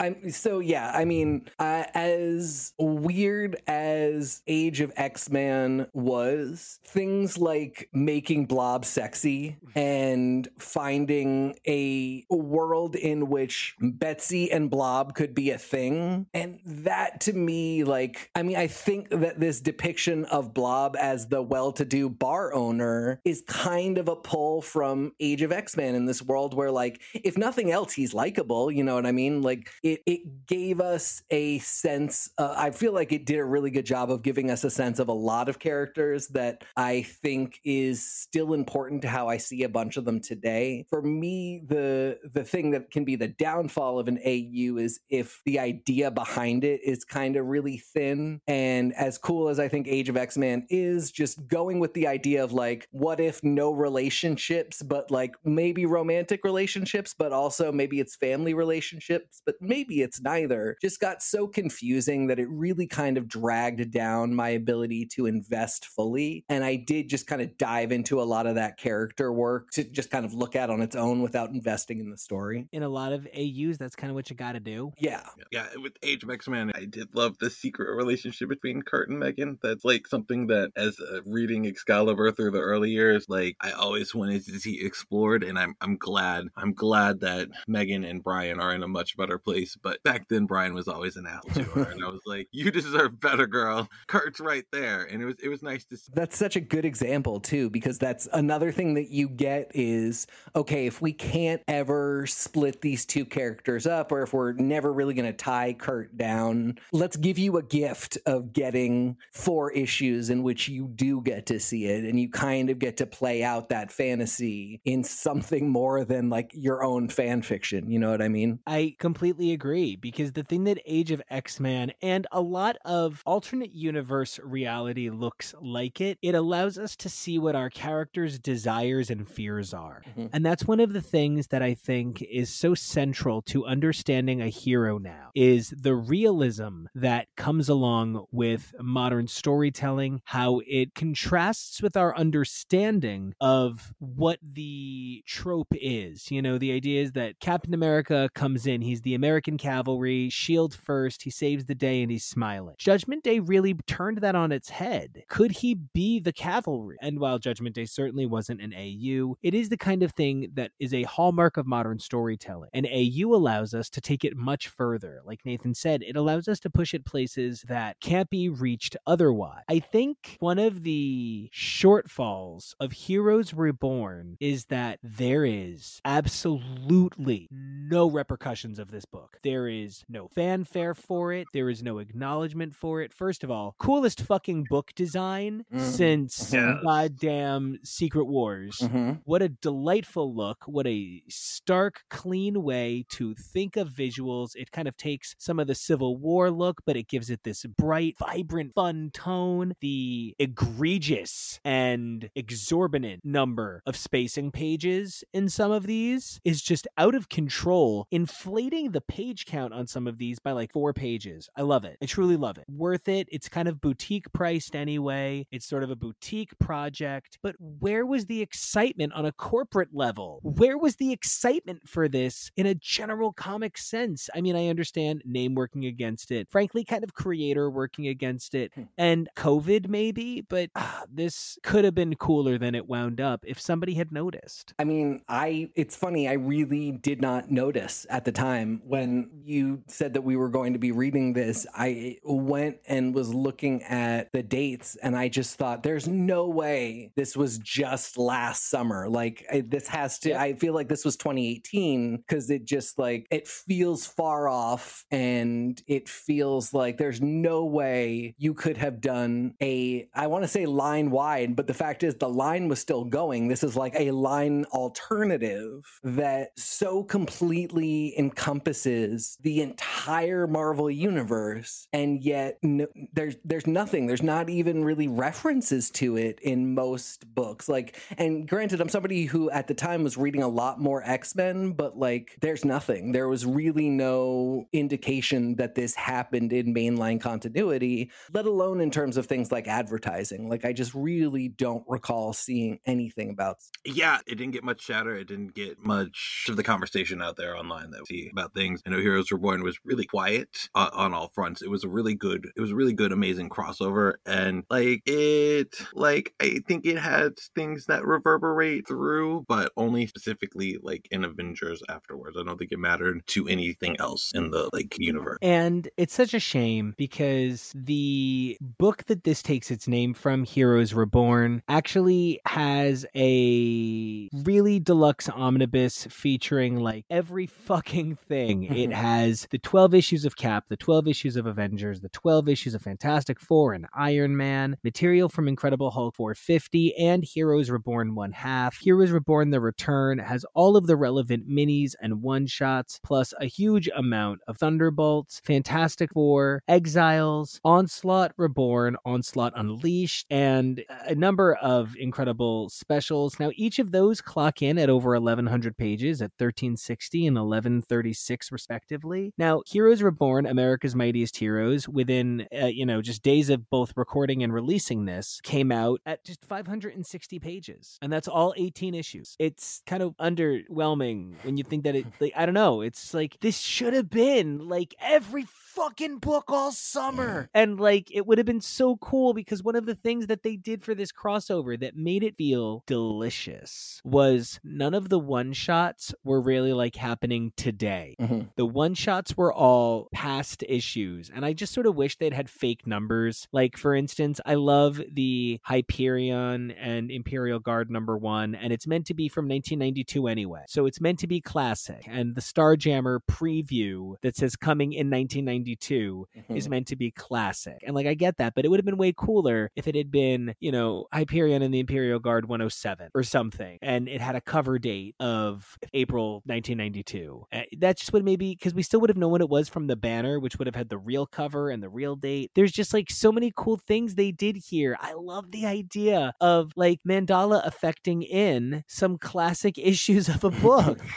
Speaker 4: I'm so yeah. I mean, uh, as weird as Age of X Men was, things like making Blob sexy and finding a world in which Betsy and Blob could be a thing, and that to me, like, I mean, I think that this depiction of Blob as the well-to-do bar owner is kind of a pull from Age of X Men in this world where, like, if nothing else, he's likable. You know what I mean? Like, it it gave us a sense. Uh, I feel like it did a really good job of giving us a sense of a lot of characters that I think is still important to how I see a bunch of them today. For me, the the thing that can be the downfall of an AU is if the idea behind it is kind of really thin. And as cool as I think Age of X Men is, just going with the idea of like, what if no relationships, but like maybe romantic relationships, but also maybe it's family relationships, but maybe maybe it's neither, just got so confusing that it really kind of dragged down my ability to invest fully. And I did just kind of dive into a lot of that character work to just kind of look at on its own without investing in the story.
Speaker 1: In a lot of AUs, that's kind of what you got to do.
Speaker 4: Yeah.
Speaker 2: Yeah, with Age of X Men, I did love the secret relationship between Kurt and Meggan. That's like something that, as uh, reading Excalibur through the early years, like I always wanted to see explored, and I'm I'm glad I'm glad that Meggan and Brian are in a much better place. But back then, Brian was always an asshole to her, and I was like, "You deserve better, girl." Kurt's right there, and it was it was nice to see.
Speaker 4: That's such a good example too, because that's another thing that you get is okay if we can't ever split these two characters up, or if we're never really going to tie Kurt down, let's give you a gift of getting four issues in which you do get to see it, and you kind of get to play out that fantasy in something more than like your own fan fiction. You know what I mean?
Speaker 1: I completely agree because the thing that Age of X Men and a lot of alternate universe reality looks like it, it allows us to see what our characters' desires and fears are.
Speaker 4: Mhm.
Speaker 1: And that's one of the things that I think is so central to understanding a hero now is the realism that comes along with modern storytelling, how it contrasts with our understanding of what the trope is. You know, the idea is that Captain America comes in, he's the American cavalry, shield first, he saves the day and he's smiling. Judgment Day really turned that on its head. Could he be the cavalry? And while Judgment Day certainly wasn't an AU, it is the kind of thing that is a hallmark of modern storytelling. And AU allows us to take it much further. Like Nathan said, it allows us to push it places that can't be reached otherwise. I think one of the shortfalls of Heroes Reborn is that there is absolutely no repercussions of this book. There is no fanfare for it. There is no acknowledgement for it. First of all, coolest fucking book design
Speaker 4: Mhm.
Speaker 1: since
Speaker 2: Yes.
Speaker 1: goddamn Secret Wars.
Speaker 4: Mhm.
Speaker 1: What a delightful look. What a stark, clean way to think of visuals. It kind of takes some of the Civil War look, but it gives it this bright, vibrant, fun tone. The egregious and exorbitant number of spacing pages in some of these is just out of control, inflating the page count on some of these by like four pages. I love it. I truly love it. Worth it. It's kind of boutique priced anyway. It's sort of a boutique project. But where was the excitement on a corporate level? Where was the excitement for this in a general comic sense? I mean, I understand name working against it, frankly, kind of creator working against it,
Speaker 4: Hmm.
Speaker 1: and COVID maybe, but ah, this could have been cooler than it wound up if somebody had noticed.
Speaker 4: I mean, I it's funny, I really did not notice at the time when you said that we were going to be reading this. I went and was looking at the dates and I just thought there's no way this was just last summer. Like I- this has to I feel like this was 2018 cuz it just like it feels far off and it feels like there's no way you could have done a I want to say line wide, but the fact is the line was still going. This is like a line alternative that so completely encompasses the entire Marvel universe and yet no, there's there's nothing. There's not even really references to it in most books. Like and granted I'm somebody who at the time was reading a lot more X-Men, but like there's nothing. There was really no indication that this happened in mainline continuity, let alone in terms of things like advertising. Like I just really don't recall seeing anything about
Speaker 2: yeah, it didn't get much chatter. It didn't get much of the conversation out there online that we see about things. I know Heroes Reborn was really quiet uh, on all fronts. It was a really good, it was a really good, amazing crossover, and like it, like I think it had things that reverberate through, but only specifically like in Avengers afterwards. I don't think it mattered to anything else in the like universe.
Speaker 1: And it's such a shame because the book that this takes its name from, Heroes Reborn, actually has a really deluxe omnibus featuring like every fucking thing. it
Speaker 4: Mhm.
Speaker 1: has the 12 issues of Cap, the 12 issues of Avengers, the 12 issues of Fantastic Four and Iron Man, material from Incredible Hulk 450, and Heroes Reborn one half. Heroes Reborn The Return has all of the relevant minis and one shots, plus a huge amount of Thunderbolts, Fantastic Four, Exiles, Onslaught Reborn, Onslaught Unleashed, and a number of incredible specials. Now, each of those clock in at over 1,100 pages at 1360 and 1136, respectively. Now, Heroes Reborn, America's Mightiest Heroes, within uh, you know just days of both recording and releasing this, came out at just 560 pages, and that's all 18 issues. It's kind of underwhelming when you think that it. Like, I don't know. It's like this should have been like every fucking book all summer. And like it would have been so cool because one of the things that they did for this crossover that made it feel delicious was none of the one shots were really like happening today.
Speaker 4: Mhm.
Speaker 1: The one shots were all past issues. And I just sort of wish they'd had fake numbers. Like, for instance, I love the Hyperion and Imperial Guard number one, and it's meant to be from 1992 anyway. So it's meant to be classic. And the Starjammer preview that says coming in 1992 is
Speaker 4: Mhm.
Speaker 1: meant to be classic. And like I get that, but it would have been way cooler if it had been, you know, Hyperion and the Imperial Guard 107 or something. And it had a cover date of April 1992. Uh, That just would maybe because we still would have known what it was from the banner, which would have had the real cover and the real date. There's just like so many cool things they did here. I love the idea of like Mandela effecting in some classic issues of a book.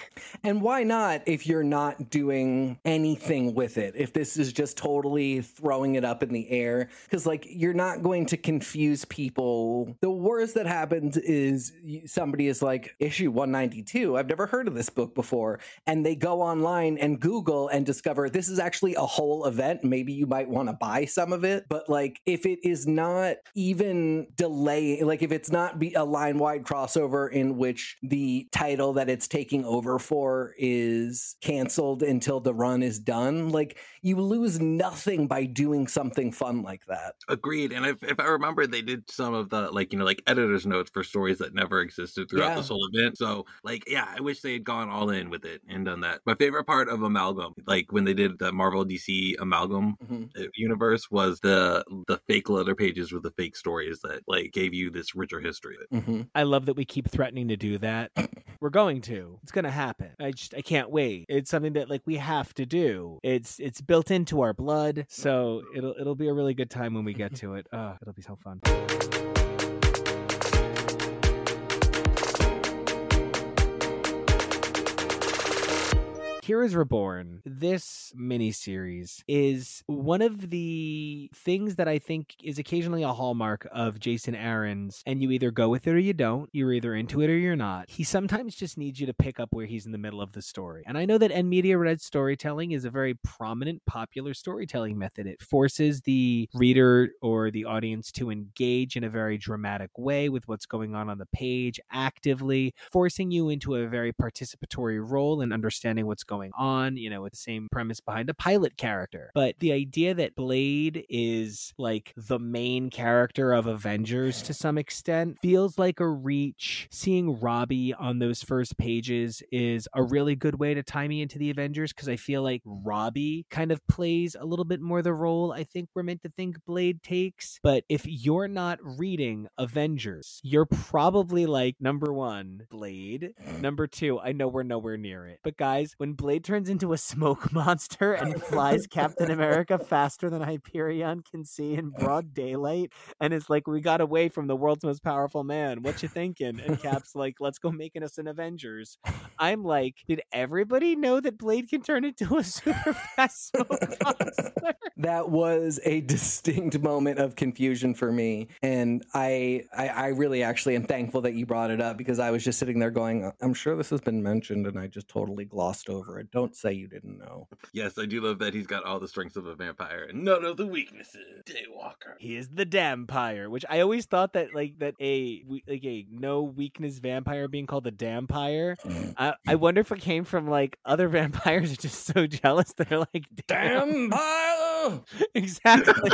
Speaker 4: And why not if you're not doing anything with it? If this is just totally throwing it up in the air? Because, like, you're not going to confuse people. The worst that happens is somebody is like, issue 192. I've never heard of this book before. And they go online and Google and discover this is actually a whole event. Maybe you might want to buy some of it. But, like, if it is not even delaying, like, if it's not a line wide crossover in which the title that it's taking over for is canceled until the run is done, like, you lose nothing by doing something fun like that.
Speaker 2: Agreed. And if, if I remember, they did some of the like you know like editor's notes for stories that never existed throughout
Speaker 4: Yeah.
Speaker 2: this whole event. So like yeah, I wish they had gone all in with it and done that. My favorite part of Amalgam, like when they did the Marvel DC Amalgam
Speaker 4: Mhm.
Speaker 2: uh, universe, was the the fake letter pages with the fake stories that like gave you this richer history.
Speaker 4: Mhm.
Speaker 1: I love that we keep threatening to do that. We're going to. It's going to happen. I just I can't wait. It's something that like we have to do. It's it's built into our blood. So it'll it'll be a really good time when we get to it. Oh, it'll be so fun. Heroes Reborn, this miniseries is one of the things that I think is occasionally a hallmark of Jason Aaron's, and you either go with it or you don't. You're either into it or you're not. He sometimes just needs you to pick up where he's in the middle of the story. And I know that in medias res storytelling is a very prominent, popular storytelling method. It forces the reader or the audience to engage in a very dramatic way with what's going on on the page actively, forcing you into a very participatory role in understanding what's going on, you know, with the same premise behind a pilot character. But the idea that Blade is like the main character of Avengers to some extent feels like a reach. Seeing Robbie on those first pages is a really good way to tie me into the Avengers because I feel like Robbie kind of plays a little bit more the role I think we're meant to think Blade takes. But if you're not reading Avengers, you're probably like number one, Blade. Mm. Number two, I know we're nowhere near it. But guys, when Blade turns into a smoke monster and flies Captain America faster than Hyperion can see in broad daylight, and it's like, we got away from the world's most powerful man. What you thinking? And Cap's like, let's go making us an Avengers. I'm like, did everybody know that Blade can turn into a super fast smoke monster?
Speaker 4: that was a distinct moment of confusion for me and I, I i really actually am thankful that you brought it up because i was just sitting there going i'm sure this has been mentioned and i just totally glossed over it don't say you didn't know
Speaker 2: Yes, I do love that he's got all the strengths of a vampire and none of the weaknesses. Daywalker.
Speaker 1: He is the vampire, which I always thought that like that a like a no weakness vampire being called the vampire. Mm. I, I wonder if it came from like other vampires are just so jealous they're like damn exactly.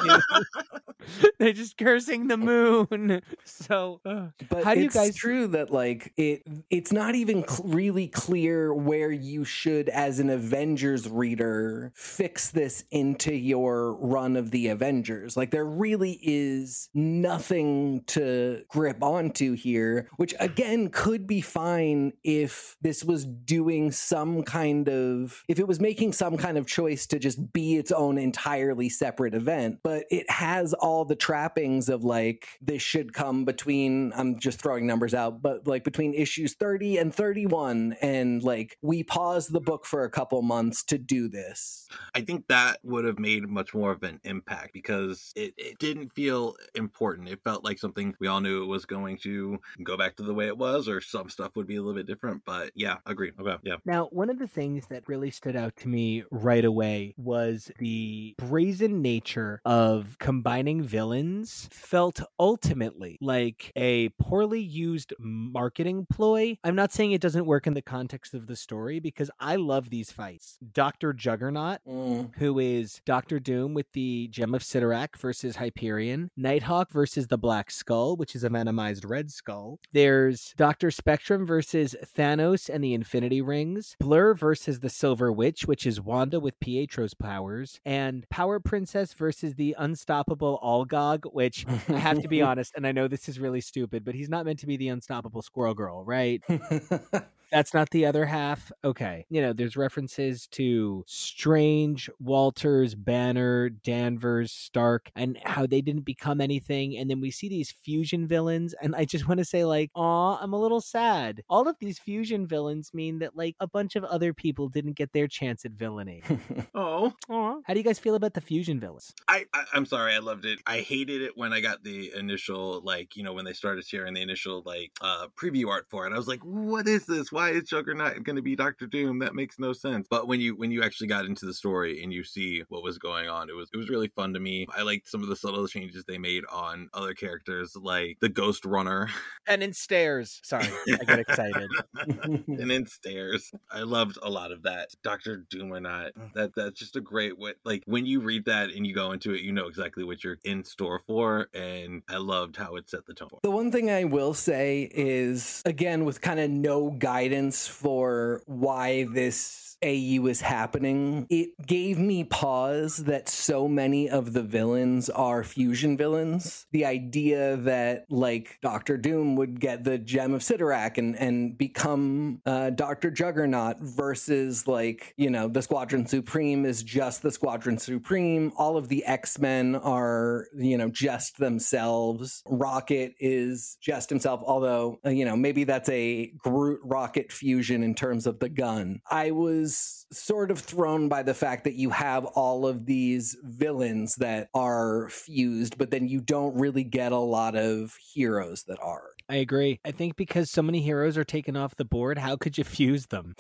Speaker 1: they're just cursing the moon. So uh,
Speaker 4: But
Speaker 1: How do you
Speaker 4: it's
Speaker 1: guys-
Speaker 4: true that like it it's not even cl- really clear where you should as an Avengers reader fix this into your run of the Avengers. Like there really is nothing to grip onto here, which again could be fine if this was doing some kind of if it was making some kind of choice to just be its own entire entirely separate event, but it has all the trappings of like this should come between I'm just throwing numbers out, but like between issues 30 and 31 and like we paused the book for a couple months to do this.
Speaker 2: I think that would have made much more of an impact because it, it didn't feel important. It felt like something we all knew it was going to go back to the way it was, or some stuff would be a little bit different. But yeah, agree. Okay, yeah.
Speaker 1: Now, one of the things that really stood out to me right away was the brazen nature of combining villains felt ultimately like a poorly used marketing ploy. I'm not saying it doesn't work in the context of the story because I love these fights. Dr. Juggernaut,
Speaker 4: Mm.
Speaker 1: who is Doctor Doom with the Gem of Cyttorak versus Hyperion, Nighthawk versus the Black Skull, which is a venomized red skull. There's Doctor Spectrum versus Thanos and the Infinity Rings, Blur versus the Silver Witch, which is Wanda with Pietro's powers, and Power Princess versus the Unstoppable Algog, which I have to be honest, and I know this is really stupid, but he's not meant to be the Unstoppable Squirrel Girl, right? That's not the other half. Okay. You know, there's references to Strange, Walters, Banner, Danvers, Stark, and how they didn't become anything. And then we see these fusion villains. And I just want to say, like, aw, I'm a little sad. All of these fusion villains mean that, like, a bunch of other people didn't get their chance at villainy.
Speaker 2: Oh,
Speaker 1: Aw. How do you guys feel about the fusion villains?
Speaker 2: I, I I'm sorry, I loved it. I hated it when I got the initial like you know when they started sharing the initial like uh preview art for it. I was like, what is this? Why is Juggernaut going to be Doctor Doom? That makes no sense. But when you when you actually got into the story and you see what was going on, it was it was really fun to me. I liked some of the subtle changes they made on other characters like the Ghost Runner
Speaker 1: And in stairs. Sorry, I get excited.
Speaker 2: and in stairs. I loved a lot of that. Doctor Doom or not. Mm. That that's just a great way. Like when you read that and you go into it, you know exactly what you're in store for. And I loved how it set the tone.
Speaker 4: The one thing I will say is, again, with kind of no guidance for why this AU is happening, it gave me pause that so many of the villains are fusion villains. The idea that, like, Doctor Doom would get the Gem of Cyttorak and, and become uh, Doctor Juggernaut versus, like, you know, the Squadron Supreme is just the Squadron Supreme. All of the X Men are, you know, just themselves. Rocket is just himself, although, uh, you know, maybe that's a Groot Rocket fusion in terms of the gun. I was sort of thrown by the fact that you have all of these villains that are fused, but then you don't really get a lot of heroes that are.
Speaker 1: I agree. I think because so many heroes are taken off the board, how could you fuse them?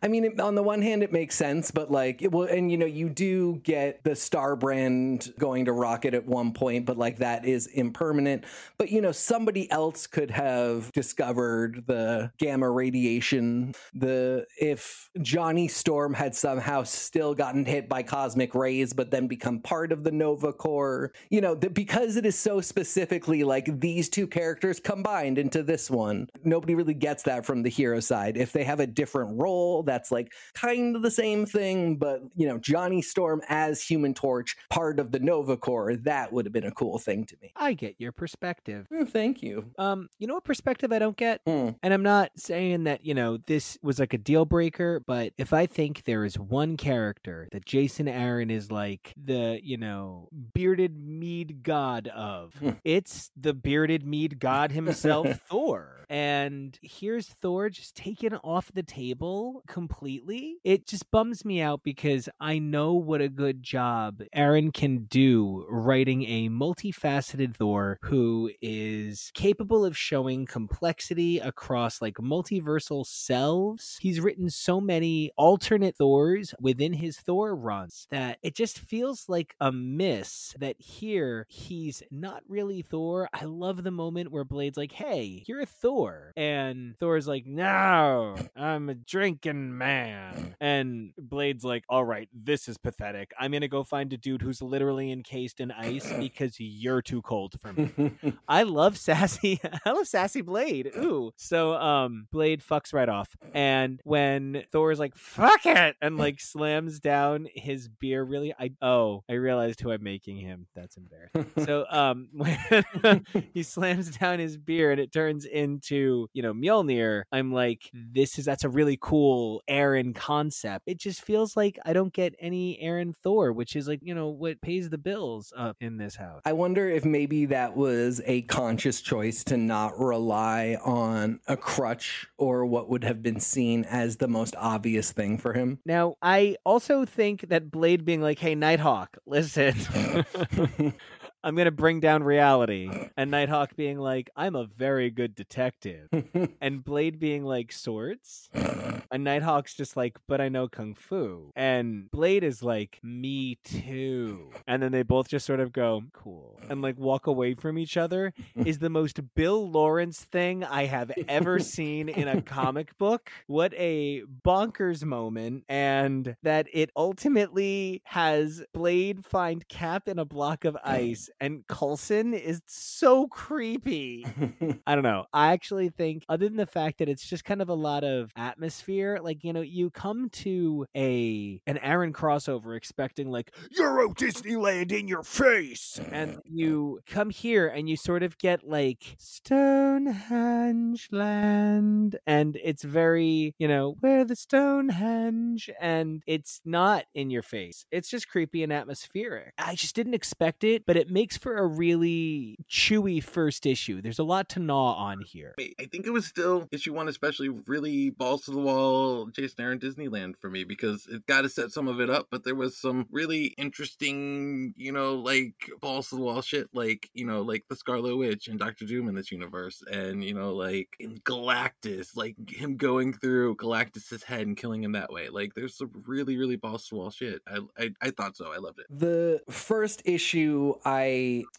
Speaker 4: I mean, on the one hand, it makes sense, but like, it will, and you know, you do get the Star brand going to Rocket at one point, but like that is impermanent. But you know, somebody else could have discovered the gamma radiation. The if Johnny Storm had somehow still gotten hit by cosmic rays, but then become part of the Nova Corps, you know, the, because it is so specifically like these two characters combined into this one, nobody really gets that from the hero side. If they have a different role, that's like kind of the same thing, but you know, Johnny Storm as Human Torch, part of the Nova Corps, that would have been a cool thing to me.
Speaker 1: I get your perspective.
Speaker 4: Mm, Thank you.
Speaker 1: Um, you know what perspective I don't get?
Speaker 4: Hmm.
Speaker 1: And I'm not saying that, you know, this was like a deal breaker, but if I think there is one character that Jason Aaron is like the, you know, bearded mead god of,
Speaker 4: Hmm.
Speaker 1: it's the bearded mead god himself, Thor. And here's Thor just taken off the table completely. It just bums me out because I know what a good job Aaron can do writing a multifaceted Thor who is capable of showing complexity across like multiversal selves. He's written so many alternate Thors within his Thor runs that it just feels like a miss that here he's not really Thor. I love the moment where Blade's like, hey, you're a Thor. And Thor's like, no, I'm a drinking man. And Blade's like, all right, this is pathetic. I'm going to go find a dude who's literally encased in ice because you're too cold for me. I love sassy. I love sassy Blade. Ooh. So um Blade fucks right off. And when Thor's like, fuck it, and like slams down his beer really I oh, I realized who I'm making him. That's embarrassing. so um when he slams down his beer here and it turns into, you know, Mjolnir, I'm like, mm-hmm. this is that's a really cool Aaron concept. It just feels like I don't get any Aaron Thor, which is like, you know, what pays the bills up in this house.
Speaker 4: I wonder if maybe that was a conscious choice to not rely on a crutch or what would have been seen as the most obvious thing for him.
Speaker 1: Now, I also think that Blade being like, hey, Nighthawk, listen. I'm gonna bring down reality, and Nighthawk being like, "I'm a very good detective," and Blade being like, "Swords," and Nighthawk's just like, "But I know kung fu," and Blade is like, "Me too," and then they both just sort of go, "Cool," and like walk away from each other. Is the most Bill Lawrence thing I have ever seen in a comic book. What a bonkers moment, and that it ultimately has Blade find Cap in a block of ice and Coulson is so creepy. I don't know. I actually think, other than the fact that it's just kind of a lot of atmosphere, like you know, you come to a an Aaron crossover expecting like Euro Disneyland in your face, and you come here and you sort of get like Stonehenge land, and it's very you know where the Stonehenge, and it's not in your face. It's just creepy and atmospheric. I just didn't expect it, but it makes makes for a really chewy first issue. There's a lot to gnaw on here.
Speaker 2: I think it was still issue one, especially really balls to the wall Jason Aaron Disneyland for me because it got to set some of it up, but there was some really interesting, you know, like balls to the wall shit, like you know, like the Scarlet Witch and Doctor Doom in this universe, and you know, like in Galactus, like him going through Galactus's head and killing him that way. Like there's some really, really balls to the wall shit. I, I, I thought so. I loved it.
Speaker 4: The first issue I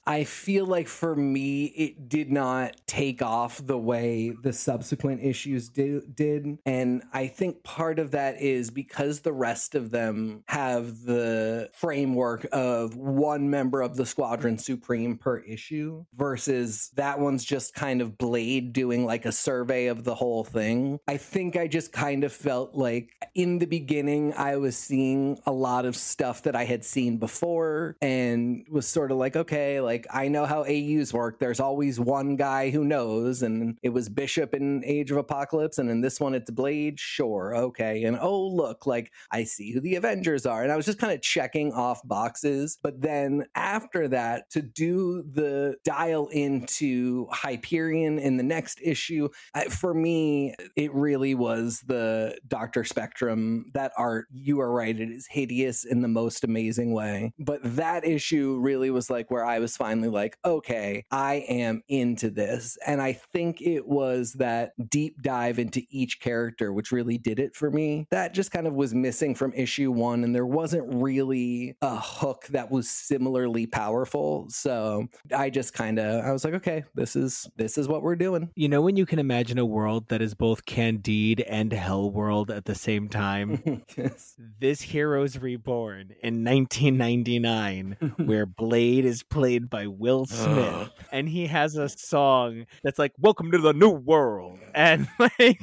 Speaker 4: I feel like for me it did not take off the way the subsequent issues did, did and I think part of that is because the rest of them have the framework of one member of the squadron supreme per issue versus that one's just kind of blade doing like a survey of the whole thing. I think I just kind of felt like in the beginning I was seeing a lot of stuff that I had seen before and was sort of like okay, like I know how AUs work. There's always one guy who knows, and it was Bishop in Age of Apocalypse, and in this one it's Blade. Sure, okay. And oh, look, like I see who the Avengers are. And I was just kind of checking off boxes. But then after that, to do the dial into Hyperion in the next issue, for me, it really was the Doctor Spectrum. That art, you are right, it is hideous in the most amazing way. But that issue really was like where I was finally like, okay, I am into this. And I think it was that deep dive into each character, which really did it for me. That just kind of was missing from issue one. And there wasn't really a hook that was similarly powerful. So I just kind of, I was like, okay, this is, this is what we're doing.
Speaker 1: You know, when you can imagine a world that is both Candide and Hell World at the same time? yes. This Heroes Reborn in 1999, where Blade is played by Will Smith, and he has a song that's like "Welcome to the New World," and like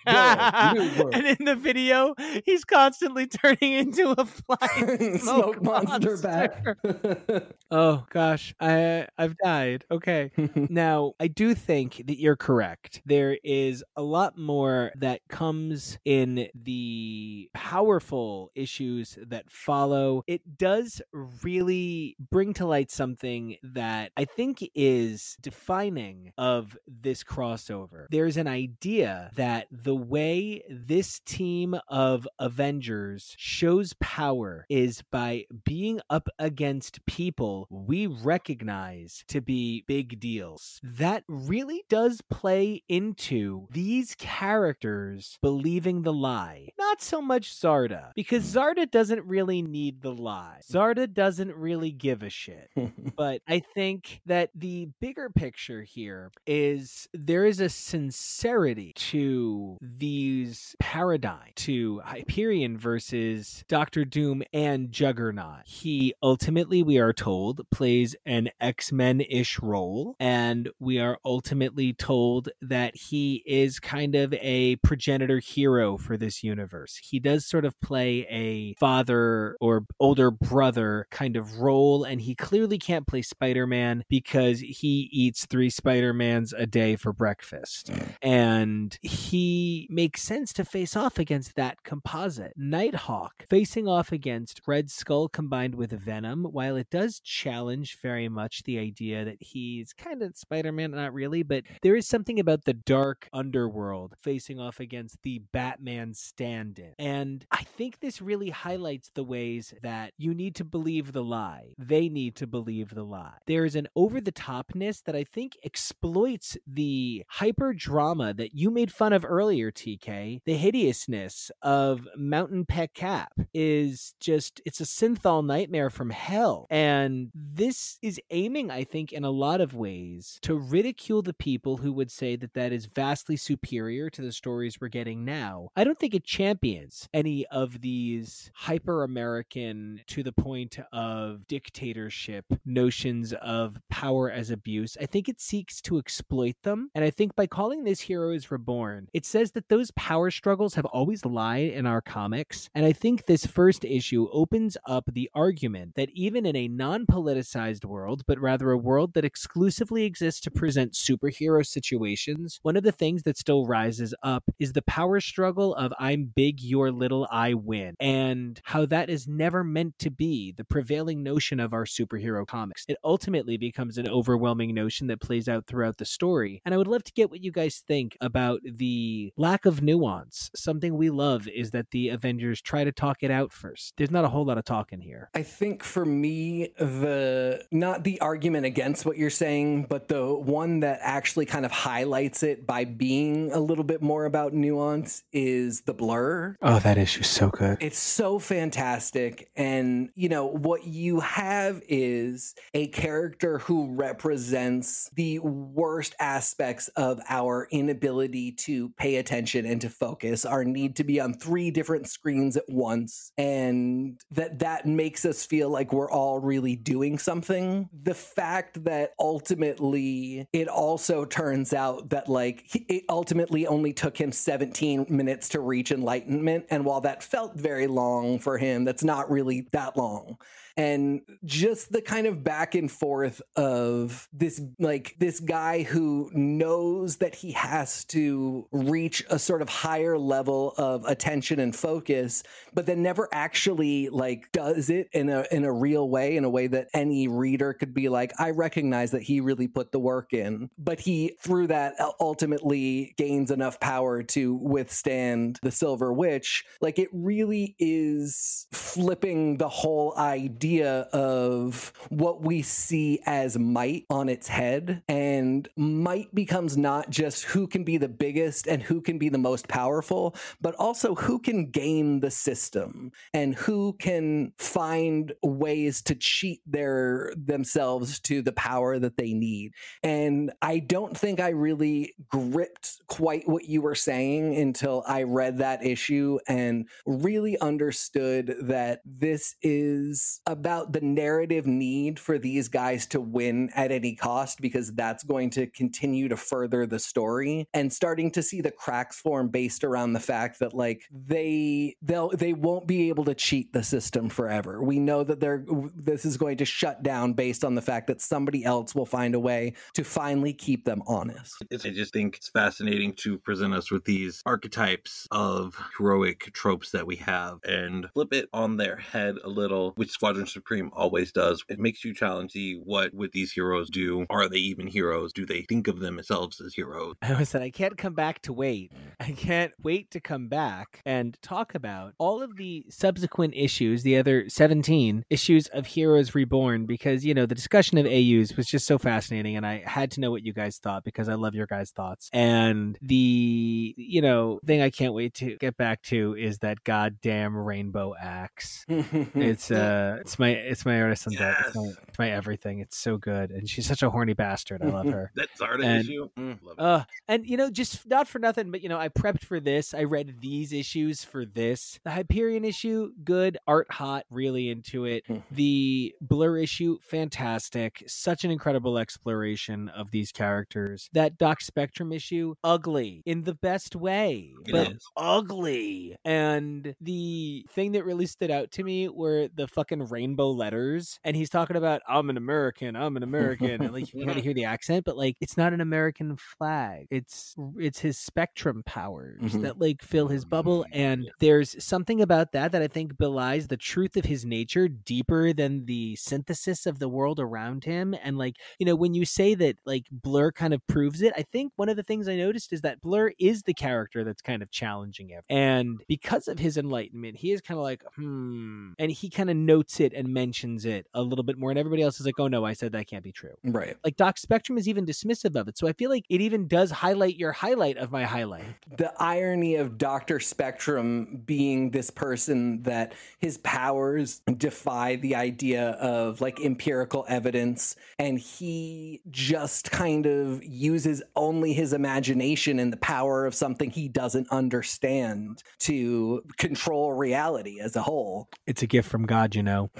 Speaker 1: and in the video, he's constantly turning into a flying smoke, smoke monster, monster. back. oh gosh, I I've died. Okay, now I do think that you're correct. There is a lot more that comes in the powerful issues that follow. It does really bring to light something that I think is defining of this crossover. There's an idea that the way this team of Avengers shows power is by being up against people we recognize to be big deals. That really does play into these characters believing the lie. Not so much Zarda, because Zarda doesn't really need the lie. Zarda doesn't really give a shit. but I think that the bigger picture here is there is a sincerity to these paradigm to Hyperion versus Doctor Doom and Juggernaut. He ultimately, we are told, plays an X Men ish role, and we are ultimately told that he is kind of a progenitor hero for this universe. He does sort of play a father or older brother kind of role, and he clearly can't play Spider Man because he eats three Spider Mans a day for breakfast. Mm. And he makes sense to face off against that composite. Nighthawk facing off against Red Skull combined with Venom, while it does challenge very much the idea that he's kind of Spider Man, not really, but there is something about the dark underworld facing off against the Batman stand in. And I think this really highlights the ways that you need to believe the lie. They need to believe the lie. There is an over the topness that I think exploits the hyper drama that you made fun of earlier, TK. The hideousness of Mountain Pet Cap is just, it's a synthol nightmare from hell. And this is aiming, I think, in a lot of ways to ridicule the people who would say that that is vastly superior to the stories we're getting now. I don't think it champions any of these hyper American to the point of dictatorship notions of power as abuse. I think it seeks to exploit them. And I think by calling this Heroes Reborn, it says that those power struggles have always lied in our comics. And I think this first issue opens up the argument that even in a non politicized world, but rather a world that exclusively exists to present superhero situations, one of the things that still rises up is the power struggle of I'm big, you're little, I win. And how that is never meant to be the prevailing notion of our superhero comics. It ultimately becomes an overwhelming notion that plays out throughout the story. And I would love to get what you guys think about the lack of nuance. Something we love is that the Avengers try to talk it out first. There's not a whole lot of talking here.
Speaker 4: I think for me, the not the argument against what you're saying, but the one that actually kind of highlights it by being a little bit more about nuance is the blur.
Speaker 1: Oh, that issue's so good.
Speaker 4: It's so fantastic. And, you know, what you have is a character who represents the worst aspects of our inability to pay attention and to focus, our need to be on three different screens at once, and that that makes us feel like we're all really doing something. The fact that ultimately it also turns out that like it ultimately only took him 17 minutes to reach enlightenment and while that felt very long for him that's not really that long and just the kind of back and forth of this like this guy who knows that he has to reach a sort of higher level of attention and focus but then never actually like does it in a in a real way in a way that any reader could be like I recognize that he really put the work in. But he through that ultimately gains enough power to withstand the silver witch. Like it really is flipping the whole idea idea of what we see as might on its head. And might becomes not just who can be the biggest and who can be the most powerful, but also who can game the system and who can find ways to cheat their themselves to the power that they need. And I don't think I really gripped quite what you were saying until I read that issue and really understood that this is a about the narrative need for these guys to win at any cost because that's going to continue to further the story and starting to see the cracks form based around the fact that like they they'll they won't be able to cheat the system forever. We know that they're this is going to shut down based on the fact that somebody else will find a way to finally keep them honest.
Speaker 2: I just think it's fascinating to present us with these archetypes of heroic tropes that we have and flip it on their head a little, which Squadron Supreme always does. It makes you challenge the what would these heroes do? Are they even heroes? Do they think of themselves as heroes?
Speaker 1: I said I can't come back to wait. I can't wait to come back and talk about all of the subsequent issues, the other 17 issues of Heroes Reborn, because you know the discussion of AUs was just so fascinating, and I had to know what you guys thought because I love your guys' thoughts. And the you know thing I can't wait to get back to is that goddamn rainbow axe. it's uh It's my it's my artist on deck. It's my, it's my everything. It's so good, and she's such a horny bastard. I love her.
Speaker 2: That art
Speaker 1: And-
Speaker 2: issue. Mm, love it.
Speaker 1: Uh, and you know, just not for nothing, but you know, I prepped for this. I read these issues for this. The Hyperion issue, good, art hot, really into it.
Speaker 5: Hmm.
Speaker 1: The Blur issue, fantastic. Such an incredible exploration of these characters. That Doc Spectrum issue, ugly in the best way,
Speaker 2: It
Speaker 1: but
Speaker 2: is.
Speaker 1: ugly. And the thing that really stood out to me were the fucking rainbow letters. And he's talking about, I'm an American, I'm an American. and like you kind of hear the accent, but like it's not an American flag. It's it's his spectrum powers
Speaker 5: Mhm.
Speaker 1: that like fill his bubble. And there's something about that that I think belies the truth of his nature deeper than the synthesis of the world around him. And like, you know, when you say that like Blur kind of proves it, I think one of the things I noticed is that Blur is the character that's kind of challenging him. And because of his enlightenment, he is kind of like, hmm. And he kind of notes it and mentions it a little bit more. And everybody else is like, oh no, I said that can't be true.
Speaker 5: Right.
Speaker 1: Like Doc Spectrum is even dismissive of it. So I feel like it even does highlight your highlight of my highlight.
Speaker 5: the irony of Dr. Spectrum being this person that his powers defy the idea of like empirical evidence and he just kind of uses only his imagination and the power of something he doesn't understand to control reality as a whole.
Speaker 1: It's a gift from God, you know.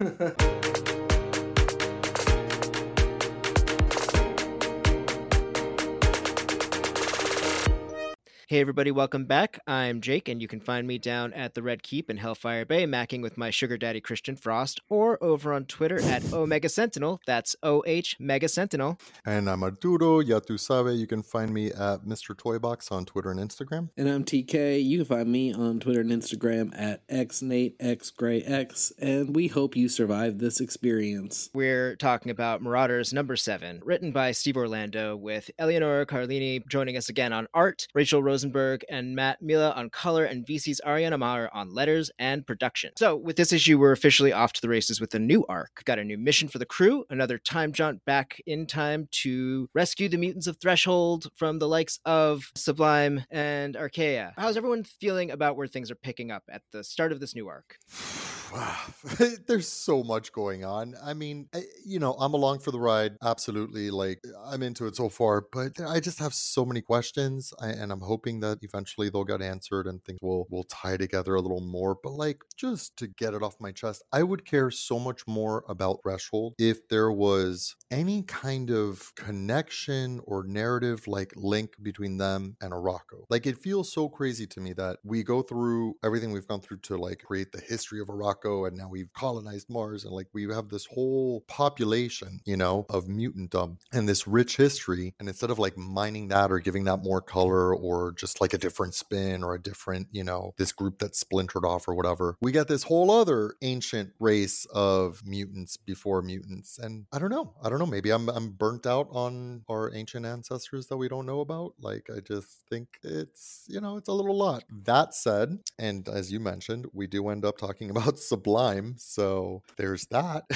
Speaker 1: Yeah.
Speaker 6: Hey everybody, welcome back. I'm Jake, and you can find me down at the Red Keep in Hellfire Bay, macking with my sugar daddy Christian Frost, or over on Twitter at Omega Sentinel. That's O H Mega Sentinel.
Speaker 7: And I'm Arturo Yatusabe. You can find me at Mr. Toybox on Twitter and Instagram.
Speaker 4: And I'm TK. You can find me on Twitter and Instagram at xnateXgrayX. And we hope you survive this experience.
Speaker 6: We're talking about Marauders number seven, written by Steve Orlando, with Eleonora Carlini joining us again on art, Rachel Rosenberg and Matt Milla on color, and VC's Ariana Maher on letters and production. So, with this issue, we're officially off to the races with a new arc. Got a new mission for the crew, another time jaunt back in time to rescue the mutants of Threshold from the likes of Sublime and Arkea. How's everyone feeling about where things are picking up at the start of this new arc?
Speaker 7: There's so much going on. I mean, I- you know, I'm along for the ride. Absolutely. Like, I'm into it so far, but I just have so many questions. I, and I'm hoping that eventually they'll get answered and things will, will tie together a little more. But, like, just to get it off my chest, I would care so much more about Threshold if there was any kind of connection or narrative, like, link between them and Arakko. Like, it feels so crazy to me that we go through everything we've gone through to, like, create the history of Arakko, and now we've colonized Mars, and, like, we have this whole population, you know, of mutantdom and this rich history. And instead of, like, mining that or giving that more color or just like a different spin or a different, you know, this group that's splintered off or whatever, we got this whole other ancient race of mutants before mutants. And I don't know. I don't know. Maybe I'm I'm burnt out on our ancient ancestors that we don't know about. Like I just think it's, you know, it's a little lot. That said, and as you mentioned, we do end up talking about Sublime. So there's that.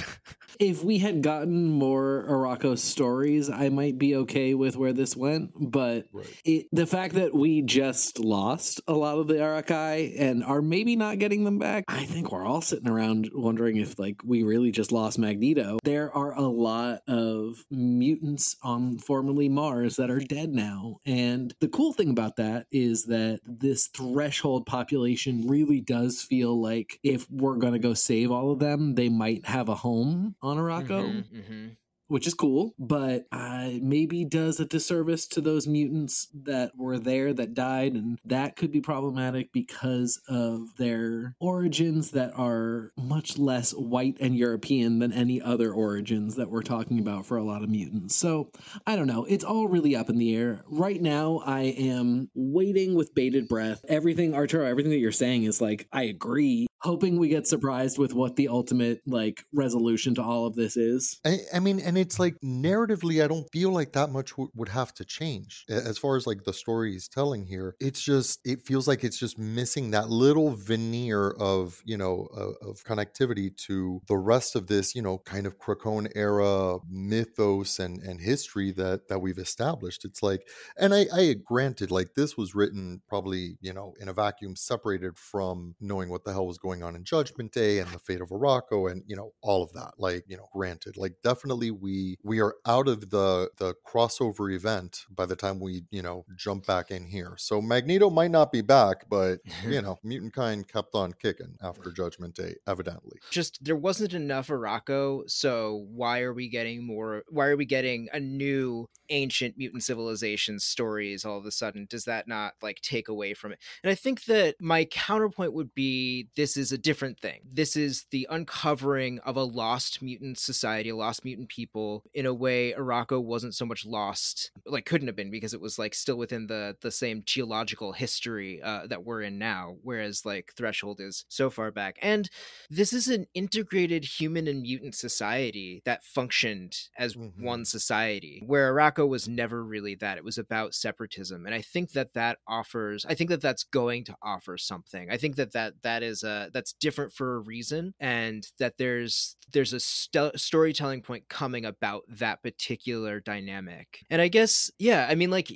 Speaker 4: If we had gotten more Arakko stories, I might be okay with where this went. But
Speaker 7: right.
Speaker 4: it, the fact that we just lost a lot of the Arakkii and are maybe not getting them back, I think we're all sitting around wondering if like we really just lost Magneto. There are a lot of mutants on formerly Mars that are dead now. And the cool thing about that is that this threshold population really does feel like if we're going to go save all of them, they might have a home on Arakko
Speaker 6: Mhm, mhm.
Speaker 4: Which is cool, but uh, maybe does a disservice to those mutants that were there that died, and that could be problematic because of their origins that are much less white and European than any other origins that we're talking about for a lot of mutants. So I don't know. It's all really up in the air. Right now, I am waiting with bated breath. Everything, Arturo, everything that you're saying is like, I agree. Hoping we get surprised with what the ultimate like resolution to all of this is.
Speaker 7: I, I mean, and it's like narratively, I don't feel like that much w- would have to change as far as like the story is telling here. It's just, it feels like it's just missing that little veneer of, you know, uh, of connectivity to the rest of this, you know, kind of Krakoan era mythos and, and history that, that we've established. It's like, and I, I granted, like this was written probably, you know, in a vacuum separated from knowing what the hell was going going on in Judgment Day and the fate of Arakko and you know all of that. Like you know, granted, like definitely we we are out of the the crossover event by the time we you know jump back in here. So Magneto might not be back, but you know, mutant kind kept on kicking after Judgment Day, evidently.
Speaker 6: Just there wasn't enough Arakko, so why are we getting more? Why are we getting a new ancient mutant civilization stories all of a sudden? Does that not like take away from it? And I think that my counterpoint would be this is a different thing. This is the uncovering of a lost mutant society, a lost mutant people in a way Arakko wasn't so much lost, like couldn't have been because it was like still within the the same geological history uh, that we're in now, whereas like Threshold is so far back. And this is an integrated human and mutant society that functioned as
Speaker 7: Mhm.
Speaker 6: one society, where Arakko was never really that. It was about separatism, and I think that that offers. I think that that's going to offer something. I think that that that is a that's different for a reason, and that there's there's a st- storytelling point coming about that particular dynamic. And I guess yeah, I mean like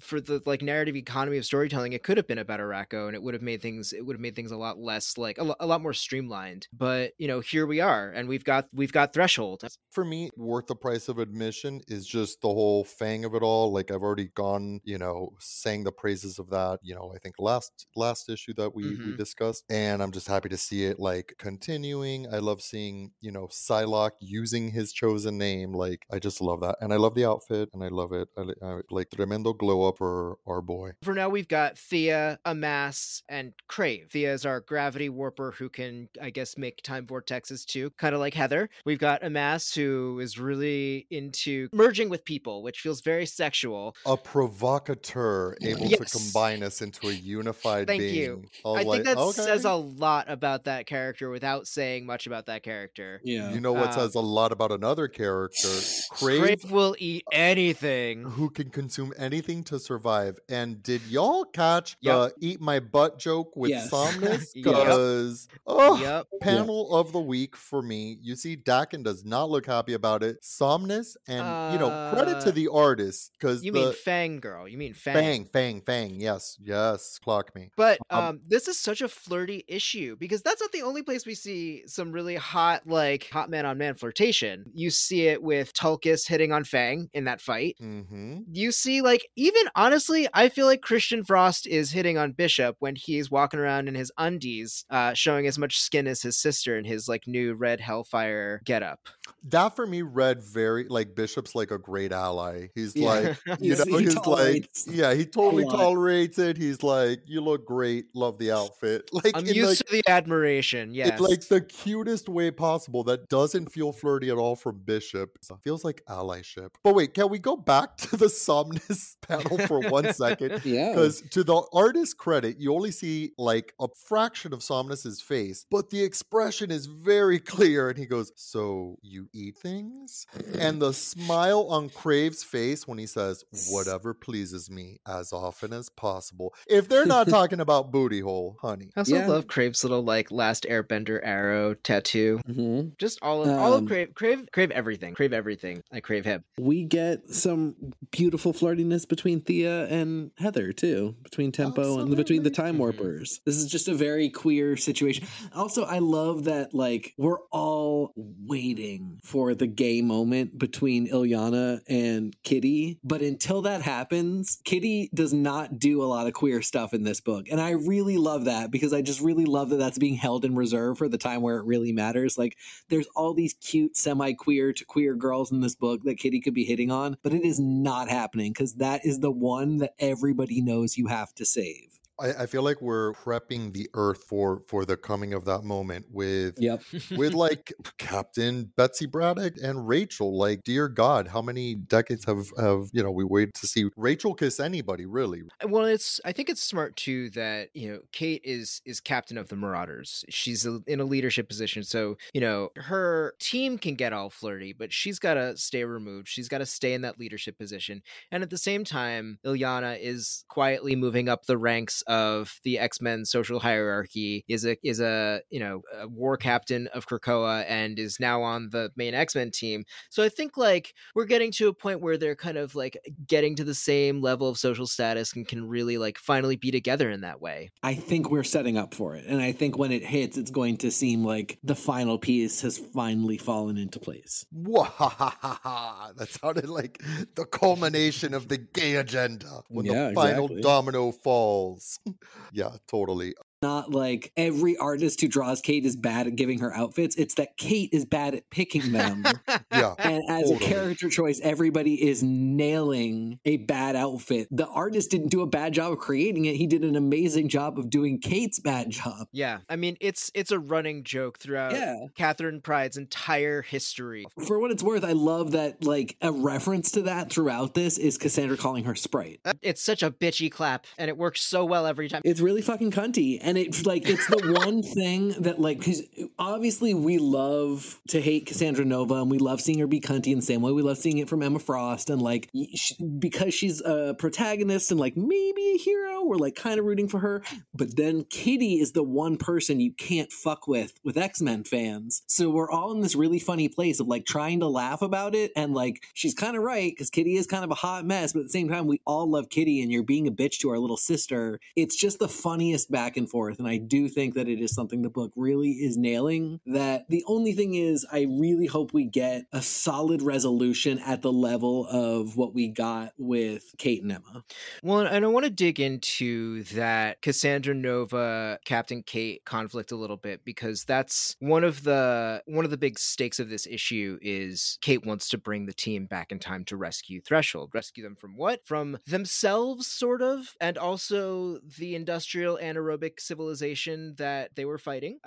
Speaker 6: for the like narrative economy of storytelling, it could have been about Arakko, and it would have made things it would have made things a lot less like a, lo- a lot more streamlined. But you know, here we are, and we've got we've got Threshold.
Speaker 7: For me, worth the price of admission is just the whole fang of it all. Like I've already gone, you know, sang the praises of that. You know, I think last last issue that we we
Speaker 6: Mhm.
Speaker 7: discussed, and I'm just happy to see it like continuing. I love seeing you know Psylocke using his chosen name. Like I just love that, and I love the outfit, and I love it. I, I like tremendo glow up for our boy.
Speaker 6: For now, we've got Thea, Amass, and Crave. Thea is our gravity warper who can, I guess, make time vortexes too, kind of like Heather. We've got Amass who is really into merging with people, which feels very sexual.
Speaker 7: A provocateur able to combine us into a unified
Speaker 6: Thank
Speaker 7: being.
Speaker 6: you.
Speaker 7: I like,
Speaker 6: think that says a lot about that character without saying much about that character.
Speaker 8: Yeah.
Speaker 7: You know what
Speaker 6: Um,
Speaker 7: says a lot about another character? Crave,
Speaker 6: Crave will eat anything.
Speaker 7: who can consume anything to survive. And did y'all catch
Speaker 6: Yep.
Speaker 7: the eat my butt joke with
Speaker 8: Yes.
Speaker 7: Somnus?
Speaker 6: Yep.
Speaker 7: Because oh,
Speaker 6: Yep.
Speaker 7: panel of the week for me. You see, Daken does not look happy about it. Somnus, and you know, credit to
Speaker 6: Uh,
Speaker 7: the artist because
Speaker 6: You
Speaker 7: the
Speaker 6: mean Fang Girl. You mean Fang.
Speaker 7: Fang, Fang, Fang. Yes, yes, clock me.
Speaker 6: But
Speaker 7: Um,
Speaker 6: um, this is such a flirty issue because that's not the only place we see some really hot, like hot man on man flirtation. You see it with Tulkas hitting on Fang in that fight.
Speaker 7: Mm-hmm.
Speaker 6: You see, like, even honestly, I feel like Christian Frost is hitting on Bishop when he's walking around in his undies, uh, showing as much skin as his sister in his like new red Hellfire getup.
Speaker 7: That for me read very like Bishop's like a great ally. He's
Speaker 8: Yeah.
Speaker 7: like, you
Speaker 8: He's-
Speaker 7: know,
Speaker 8: he
Speaker 7: he's like, yeah, he totally tolerates it. He's like, you look great, love the outfit. Like,
Speaker 6: I'm
Speaker 7: in
Speaker 6: used
Speaker 7: like,
Speaker 6: to the admiration.
Speaker 7: in,
Speaker 6: Yes,
Speaker 7: like the cutest way possible. That doesn't feel flirty at all from Bishop. It feels like allyship. But wait, can we go back to the Somnus panel for one second?
Speaker 8: Yeah.
Speaker 7: Because to the artist's credit, you only see like a fraction of Somnus's face, but the expression is very clear. And he goes, So you eat things? And the smile on Crave's face when he says, Whatever pleases me as often as possible. If they're not talking about booty hole, honey.
Speaker 6: I also
Speaker 8: Yeah.
Speaker 6: love Crave's little like last Airbender arrow tattoo.
Speaker 8: hmm
Speaker 6: Just all of all of
Speaker 8: Um,
Speaker 6: crave crave crave everything. Crave everything. I crave him.
Speaker 8: We get some beautiful flirtiness between Thea and Heather too, between Tempo and between the Time Warpers. This is just a very queer situation. Also, I love that like we're all waiting for the gay moment between Illyana and Kitty, but until that happens, Kitty does not do a lot of queer stuff in this book, and I really love that because I just really love that that's being held in reserve for the time where it really matters. Like there's all these cute semi-queer to queer girls in this book that Kitty could be hitting on, but it is not happening because that is the one that everybody knows you have to save.
Speaker 7: I, I feel like we're prepping the earth for for the coming of that moment with
Speaker 8: Yep.
Speaker 7: with like Captain Betsy Braddock and Rachel. Like, dear God, how many decades have have you know we waited to see Rachel kiss anybody? Really?
Speaker 6: Uh, well, it's I think it's smart too that you know Kate is is captain of the Marauders. She's a, in a leadership position, so you know her team can get all flirty, but she's got to stay removed. She's got to stay in that leadership position, and at the same time, Illyana is quietly moving up the ranks of the X-Men social hierarchy, is a is a, you know, a war captain of Krakoa and is now on the main X-Men team. So I think like we're getting to a point where they're kind of like getting to the same level of social status and can really like finally be together in that way.
Speaker 4: I think we're setting up for it. And I think when it hits, it's going to seem like the final piece has finally fallen into place.
Speaker 7: Wahahaha. That sounded like the culmination of the gay agenda when
Speaker 4: Yeah,
Speaker 7: the final
Speaker 4: exactly.
Speaker 7: domino falls. yeah, totally.
Speaker 4: Not like every artist who draws Kate is bad at giving her outfits. It's that Kate is bad at picking them.
Speaker 7: Yeah.
Speaker 4: and as
Speaker 7: Totally.
Speaker 4: a character choice, everybody is nailing a bad outfit. The artist didn't do a bad job of creating it. He did an amazing job of doing Kate's bad job.
Speaker 6: Yeah, I mean it's it's a running joke throughout
Speaker 4: Yeah.
Speaker 6: Katherine Pryde's entire history.
Speaker 4: For what it's worth, I love that like a reference to that throughout this is Cassandra calling her Sprite.
Speaker 6: It's such a bitchy clap, and it works so well every time.
Speaker 4: It's really fucking cunty, and it's like it's the one thing that like because obviously we love to hate Cassandra Nova, and we love seeing her be cunty in the same way we love seeing it from Emma Frost, and like y- sh- because she's a protagonist and like maybe a hero, we're like kind of rooting for her. But then Kitty is the one person you can't fuck with with X Men fans, so we're all in this really funny place of like trying to laugh about it, and like she's kind of right because Kitty is kind of a hot mess, but at the same time we all love Kitty, and you're being a bitch to our little sister. It's just the funniest back and forth, and I do think that it is something the book really is nailing. That the only thing is, I really hope we get a solid resolution at the level of what we got with Kate and Emma.
Speaker 6: Well, and I want to dig into that Cassandra Nova Captain Kate conflict a little bit because that's one of the one of the big stakes of this issue is Kate wants to bring the team back in time to rescue Threshold. Rescue them from what? From themselves sort of and also the industrial anaerobic civilization that they were fighting.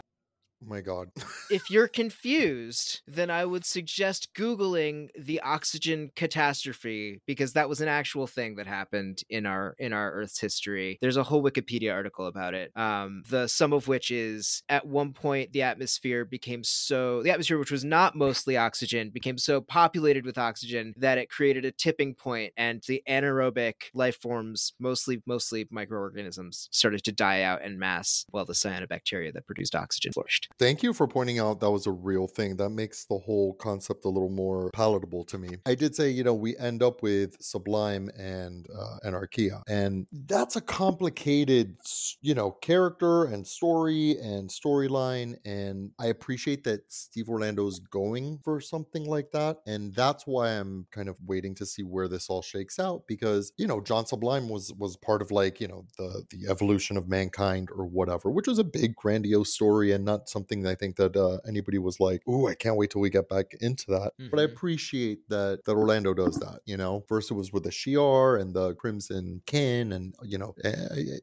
Speaker 7: My God.
Speaker 6: if you're confused, then I would suggest Googling the oxygen catastrophe because that was an actual thing that happened in our in our Earth's history. There's a whole Wikipedia article about it. Um, the sum of which is at one point the atmosphere became so the atmosphere, which was not mostly oxygen, became so populated with oxygen that it created a tipping point, and the anaerobic life forms, mostly mostly microorganisms, started to die out in mass, while the cyanobacteria that produced oxygen flourished.
Speaker 7: Thank you for pointing out that was a real thing. That makes the whole concept a little more palatable to me. I did say, you know, we end up with Sublime and uh, Anarchia, and that's a complicated, you know, character and story and storyline. And I appreciate that Steve Orlando's going for something like that, and that's why I'm kind of waiting to see where this all shakes out because you know, John Sublime was was part of like you know the the evolution of mankind or whatever, which was a big grandiose story and not something that I think that uh, anybody was like, "Ooh, I can't wait till we get back into that." But I
Speaker 6: Mhm.
Speaker 7: appreciate that that Orlando does that. You know, first it was with the Shi'ar and the Crimson Kin, and you know,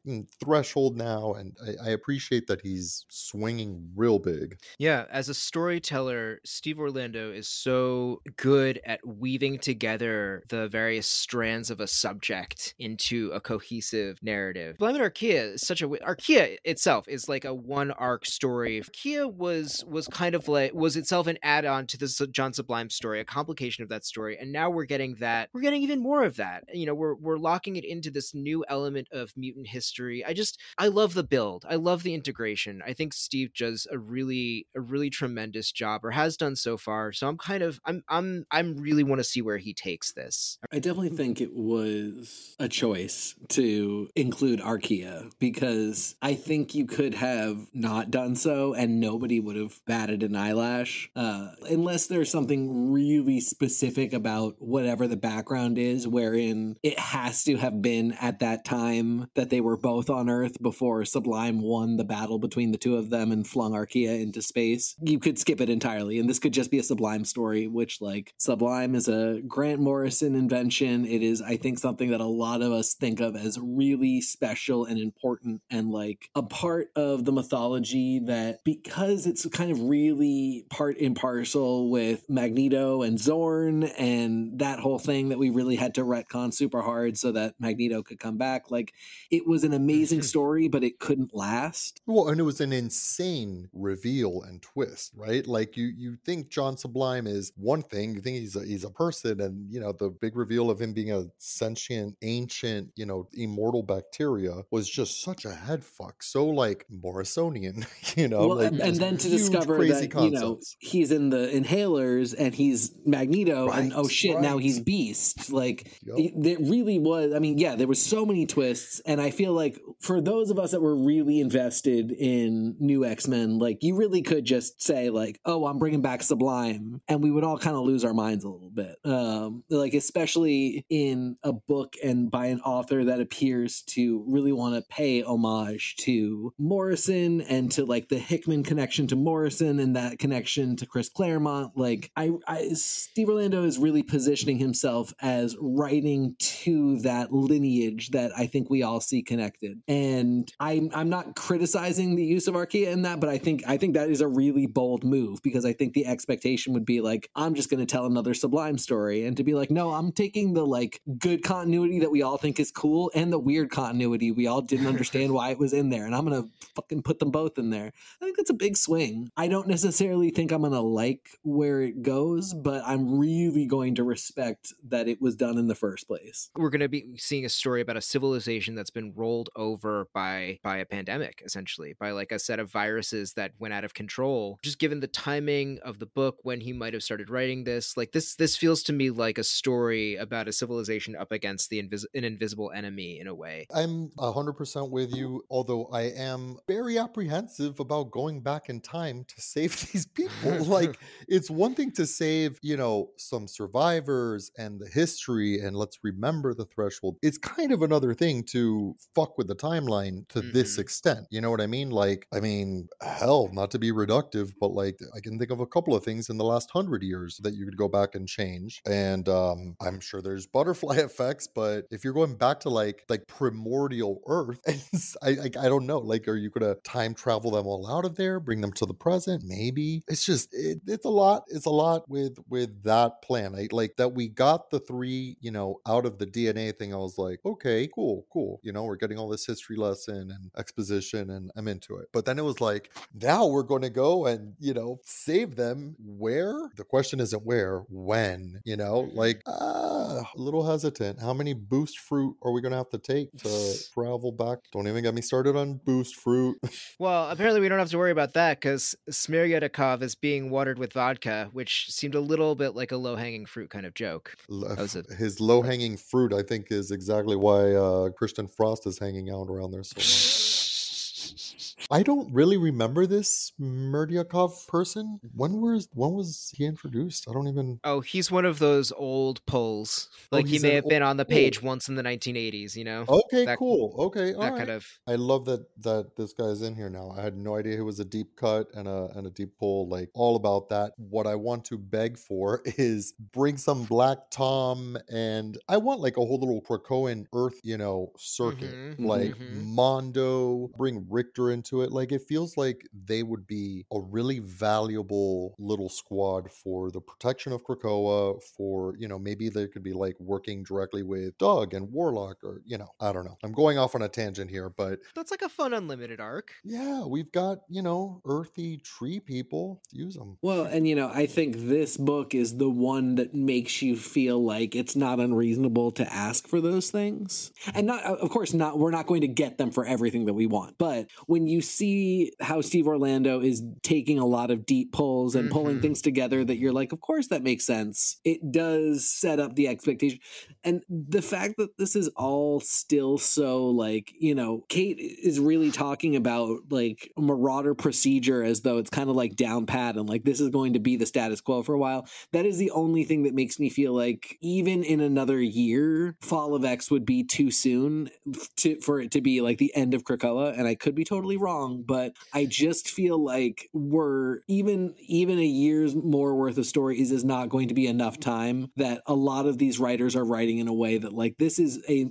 Speaker 7: and Threshold now, and I, I appreciate that he's swinging real big.
Speaker 6: Yeah, as a storyteller, Steve Orlando is so good at weaving together the various strands of a subject into a cohesive narrative. Blind Arkea is such a Arkea itself is like a one arc story. Arkea was was kind of like was itself an add-on to the S- uh, John Sublime story, a complication of that story, and now we're getting that. We're getting even more of that. You know, we're we're locking it into this new element of mutant history. I just I love the build. I love the integration. I think Steve does a really a really tremendous job or has done so far. So I'm kind of I'm I'm I'm really want to see where he takes this.
Speaker 4: I definitely think it was a choice to include Arkea because I think you could have not done so and nobody would have batted an eyelash. Uh, unless there's something really specific about whatever the background is, wherein it has to have been at that time that they were both on Earth before Sublime won the battle between the two of them and flung Arkea into space. You could skip it entirely, and this could just be a Sublime story, which, like, Sublime is a Grant Morrison invention. It is, I think, something that a lot of us think of as really special and important and like a part of the mythology that because it's kind of really part and parcel with Magneto and Xorn and that whole thing that we really had to retcon super hard so that Magneto could come back. Like it was an amazing story, but it couldn't last.
Speaker 7: Well, and it was an insane reveal and twist, right? Like you you think John Sublime is one thing, you think he's a he's a person, and you know, the big reveal of him being a sentient, ancient, you know, immortal bacteria was just such a head fuck. So like Morrisonian, you know.
Speaker 4: Well,
Speaker 7: like,
Speaker 4: and, then to
Speaker 7: huge,
Speaker 4: discover that you know he's in the inhalers and he's Magneto, and oh shit, now he's Beast. Like
Speaker 7: Yup.
Speaker 4: it, there really was. I mean, yeah, there was so many twists, and I feel like for those of us that were really invested in New X Men, like you really could just say like, "Oh, I'm bringing back Sublime," and we would all kind of lose our minds a little bit. Um, like especially in a book and by an author that appears to really want to pay homage to Morrison and to like the Hickman connection to Morrison and that connection to Chris Claremont. Like I, I Steve Orlando is really positioning himself as writing to that lineage that I think we all see connected. And I'm I'm not criticizing the use of Arkea in that, but I think I think that is a really bold move because I think the expectation would be like, I'm just gonna tell another sublime story. And to be like, no, I'm taking the like good continuity that we all think is cool and the weird continuity we all didn't understand why it was in there. And I'm gonna fucking put them both in there. I think that's a big swing. I don't necessarily think I'm gonna like where it goes, but I'm really going to respect that it was done in the first place.
Speaker 6: we're going to be seeing a story about a civilization that's been rolled over by by a pandemic essentially by like a set of viruses that went out of control just given the timing of the book when he might have started writing this like this this feels to me like a story about a civilization up against the invis- an invisible enemy in a way
Speaker 7: I'm 100% with you, although I am very apprehensive about going back in time to save these people. like, it's one thing to save, you know, some survivors and the history, and let's remember the threshold. It's kind of another thing to fuck with the timeline to this
Speaker 6: Mhm.
Speaker 7: extent. You know what I mean? Like, I mean, hell, not to be reductive, but like, I can think of a couple of things in the last hundred years that you could go back and change. And um, I'm sure there's butterfly effects, but if you're going back to like like primordial Earth, I, I I don't know. Like, are you gonna time travel them all out of there, bring them to the present? Maybe. It's just it, it's a lot. It's a lot with with that plan. I like that we got the three, you know, out of the DNA thing. I was like, okay, cool, cool. You know, we're getting all this history lesson and exposition, and I'm into it. But then it was like, now we're going to go and you know save them. Where? The question isn't where, when. You know, like ah, a little hesitant. How many boost fruit are we going to have to take to travel back? Don't even get me started on boost fruit.
Speaker 6: well apparently we don't have to worry about that because smiryatakov is being watered with vodka which seemed a little bit like a low-hanging fruit kind of joke it.
Speaker 7: His low hanging fruit, I think, is exactly why uh, Christian Frost is hanging out around there so much. I don't really remember this Murdyakov person. When was when was he introduced? I don't even.
Speaker 6: Oh, he's one of those old pulls. Like he may have been on the page once in the 1980s, you know?
Speaker 7: Okay,
Speaker 6: That-
Speaker 7: cool. Okay, all
Speaker 6: that
Speaker 7: right.
Speaker 6: kind of.
Speaker 7: I love that that this guy's in here now. I had no idea he was a deep cut and a and a deep pull. Like all about that. What I want to beg for is bring some Black Tom and I want like a whole little Krakoan Earth, you know, circuit.
Speaker 6: Mhm,
Speaker 7: Like
Speaker 6: mhm.
Speaker 7: Mondo, bring Richter into it. Like it feels like they would be a really valuable little squad for the protection of Krakoa. For you know, maybe they could be like working directly with Doug and Warlock, or you know, I don't know. I'm going off on a tangent here, but
Speaker 6: That's like a fun unlimited arc.
Speaker 7: yeah, we've got you know, earthy tree people. Use them.
Speaker 4: Well, and you know, I think this book is the one that makes you feel like it's not unreasonable to ask for those things. And not of course not we're not going to get them for everything that we want. But when you see how Steve Orlando is taking a lot of deep pulls and pulling
Speaker 6: Mhm.
Speaker 4: things together that you're like, of course that makes sense. It does set up the expectation. And the fact that this is all still so like, you know, Kate is really talking about like marauder procedure as though it's kind of like down pat and like this is going to be the status quo for a while. That is the only thing that makes me feel like even in another year, Fall of X would be too soon to for it to be like the end of Krakoa. And I could be totally wrong wrong, but I just feel like we're even even a year's more worth of stories is not going to be enough time that a lot of these writers are writing in a way that like this is a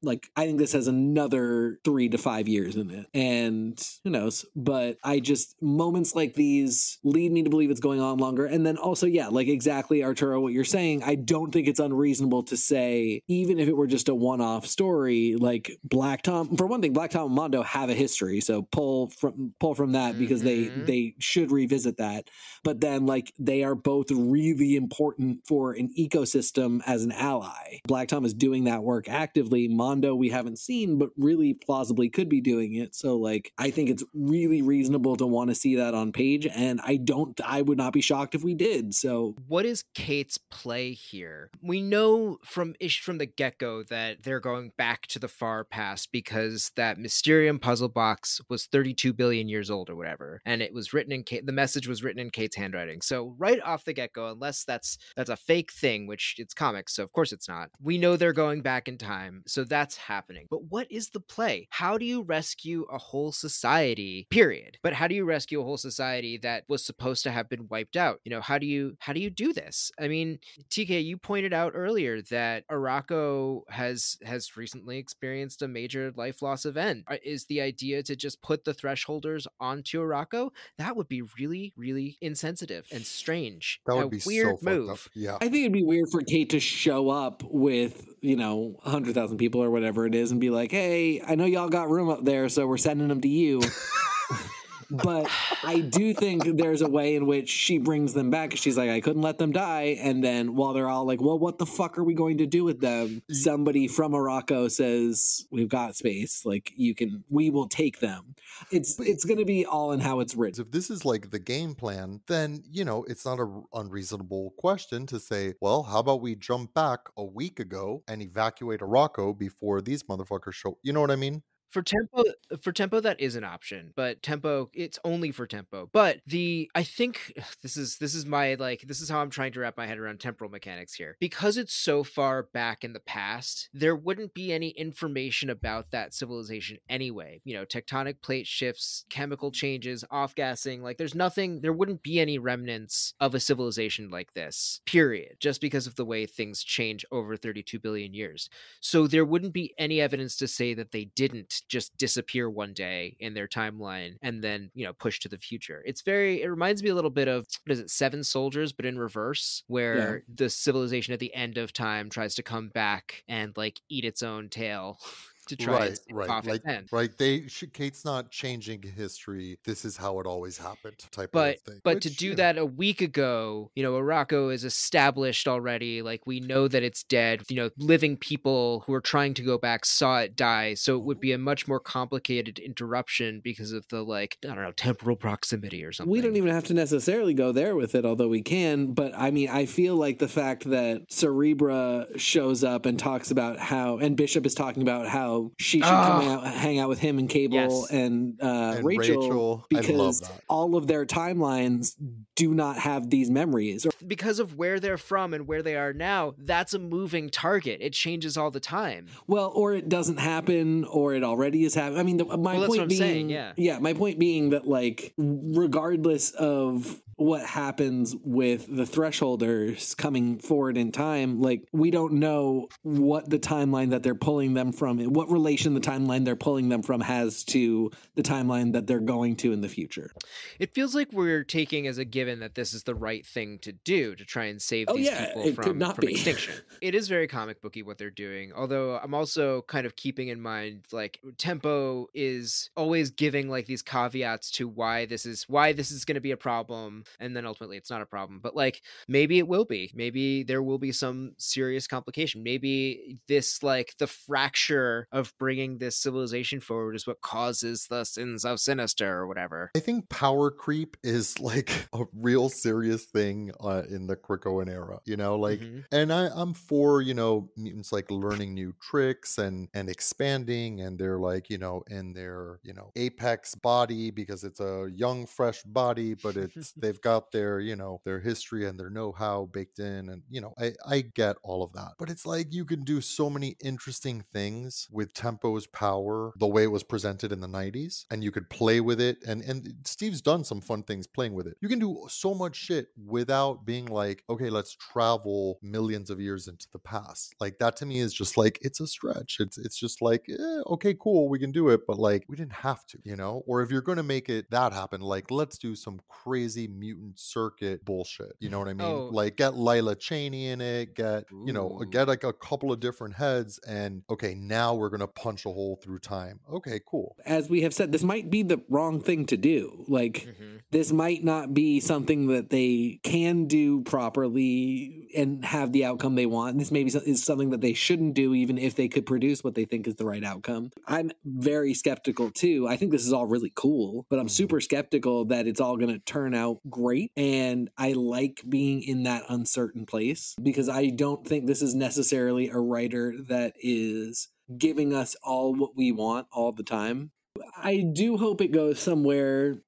Speaker 4: like I think this has another 3 to 5 years in it. And who knows, but I just moments like these lead me to believe it's going on longer. And then also yeah, like exactly Arturo what you're saying, I don't think it's unreasonable to say even if it were just a one-off story like Black Tom for one thing Black Tom and Mondo have a history, so pull from pull from that because
Speaker 6: Mhm.
Speaker 4: they they should revisit that. But then like they are both really important for an ecosystem as an ally. Black Tom is doing that work actively. Mondo we haven't seen, but really plausibly could be doing it. So like I think it's really reasonable to want to see that on page, and I don't. I would not be shocked if we did. So
Speaker 6: what is Kate's play here? We know from ish from the get go that they're going back to the far past because that Mysterium puzzle box was 32 billion years old or whatever, and it was written in Kate. The message was written in Kate's handwriting. So right off the get go, unless that's that's a fake thing, which it's comics, so of course it's not. We know they're going back in time, so that's happening. But what is the play? How do you rescue a whole society? Period. But how do you rescue a whole society that was supposed to have been wiped out? You know, how do you how do you do this? I mean, TK, you pointed out earlier that Arakko has has recently experienced a major life loss event. Uh, Is the idea to just put the thresholders onto Arakko? That would be really, really insensitive and strange.
Speaker 7: That would
Speaker 6: A
Speaker 7: be
Speaker 6: weird
Speaker 7: so
Speaker 6: move.
Speaker 7: up. Yeah.
Speaker 4: I think it'd be weird for Kate to show up with, you know, 100,000 people or whatever it is and be like, hey, I know y'all got room up there, so we're sending them to you. but I do think there's a way in which she brings them back. She's like, I couldn't let them die. And then while they're all like, well, what the fuck are we going to do with them? Mm-hmm. Somebody from Arakko says, we've got space. Like, you can, we will take them. It's, it's going to be all in how it's written.
Speaker 7: If this is like the game plan, then, you know, it's not an unreasonable question to say, well, how about we jump back a week ago and evacuate Arakko before these motherfuckers show? You know what I mean?
Speaker 6: For tempo for tempo that is an option, but tempo it's only for tempo. But the I think this is this is my like this is how I'm trying to wrap my head around temporal mechanics here. Because it's so far back in the past, there wouldn't be any information about that civilization anyway. You know, tectonic plate shifts, chemical mm-hmm. changes, off-gassing, like there's nothing there wouldn't be any remnants of a civilization like this. Period. Just because of the way things change over 32 billion years. So there wouldn't be any evidence to say that they didn't just disappear one day in their timeline and then, you know, push to the future. It's very, it reminds me a little bit of, what is it, Seven Soldiers, but in reverse, where the civilization at the end of time tries to come back and like eat its own tail. To try
Speaker 7: right, right, like
Speaker 6: end.
Speaker 7: right. They Kate's not changing history. This is how it always happened. Type
Speaker 6: but
Speaker 7: of thing.
Speaker 6: but to do
Speaker 7: know,
Speaker 6: that a week ago you know Arakko is established already like we know that it's dead you know living people who are trying to go back saw it die so it would mm-hmm. be a much more complicated interruption because of the like i don't know temporal proximity or something
Speaker 4: We don't even have to necessarily go there with it, although we can. But I mean, I feel like the fact that Cerebra shows up and talks about how, and Bishop is talking about how she should come
Speaker 6: Ah.
Speaker 4: out, hang out with him and Cable
Speaker 6: Yes.
Speaker 4: and, uh,
Speaker 7: And
Speaker 4: Rachel,
Speaker 7: Rachel,
Speaker 4: because all of their timelines do not have these memories.
Speaker 6: Because of where they're from and where they are now that's a moving target it changes all the time
Speaker 4: Well, or it doesn't happen, or it already is happening. I mean, the, my
Speaker 6: Well, that's
Speaker 4: point
Speaker 6: what I'm
Speaker 4: being,
Speaker 6: saying, yeah.
Speaker 4: yeah, my point being that like, regardless of what happens with the thresholders coming forward in time, like we don't know what the timeline that they're pulling them from, what relation the timeline they're pulling them from has to the timeline that they're going to in the future.
Speaker 6: it feels like we're taking as a given that this is the right thing to do to try and save
Speaker 4: Oh,
Speaker 6: these
Speaker 4: yeah,
Speaker 6: people
Speaker 4: it could
Speaker 6: from,
Speaker 4: not
Speaker 6: from
Speaker 4: be.
Speaker 6: extinction. it is very comic booky what they're doing. Although I'm also kind of keeping in mind like tempo is always giving like these caveats to why this is why this is going to be a problem and then ultimately it's not a problem. But like maybe it will be. Maybe there will be some serious complication. Maybe this like the fracture of bringing this civilization forward is what causes the sins of sinister or whatever.
Speaker 7: I think power creep is like a real serious thing uh, in the Krakoan era. You know, like,
Speaker 6: Mhm.
Speaker 7: and I, I'm for you know mutants like learning new tricks and and expanding, and they're like you know in their you know apex body because it's a young fresh body, but it's they've they've got their, you know, their history and their know-how baked in and, you know, I I get all of that. But it's like you can do so many interesting things with Tempo's power the way it was presented in the 90s and you could play with it and and Steve's done some fun things playing with it. You can do so much shit without being like, okay, let's travel millions of years into the past. Like that to me is just like it's a stretch. It's it's just like, eh, okay, cool, we can do it, but like we didn't have to, you know? Or if you're going to make it that happen, like let's do some crazy mutant circuit bullshit. You know what I mean?
Speaker 6: Oh.
Speaker 7: Like get Lila Cheney in it, get, you know, get like a couple of different heads and okay, now we're going to punch a hole through time. Okay, cool.
Speaker 4: As we have said, this might be the wrong thing to do. Like,
Speaker 6: Mhm.
Speaker 4: this might not be something that they can do properly and have the outcome they want. This maybe so- is something that they shouldn't do, even if they could produce what they think is the right outcome. I'm very skeptical too. I think this is all really cool, but I'm
Speaker 7: Mhm.
Speaker 4: super skeptical that it's all going to turn out great. And I like being in that uncertain place because I don't think this is necessarily a writer that is giving us all what we want all the time. I do hope it goes somewhere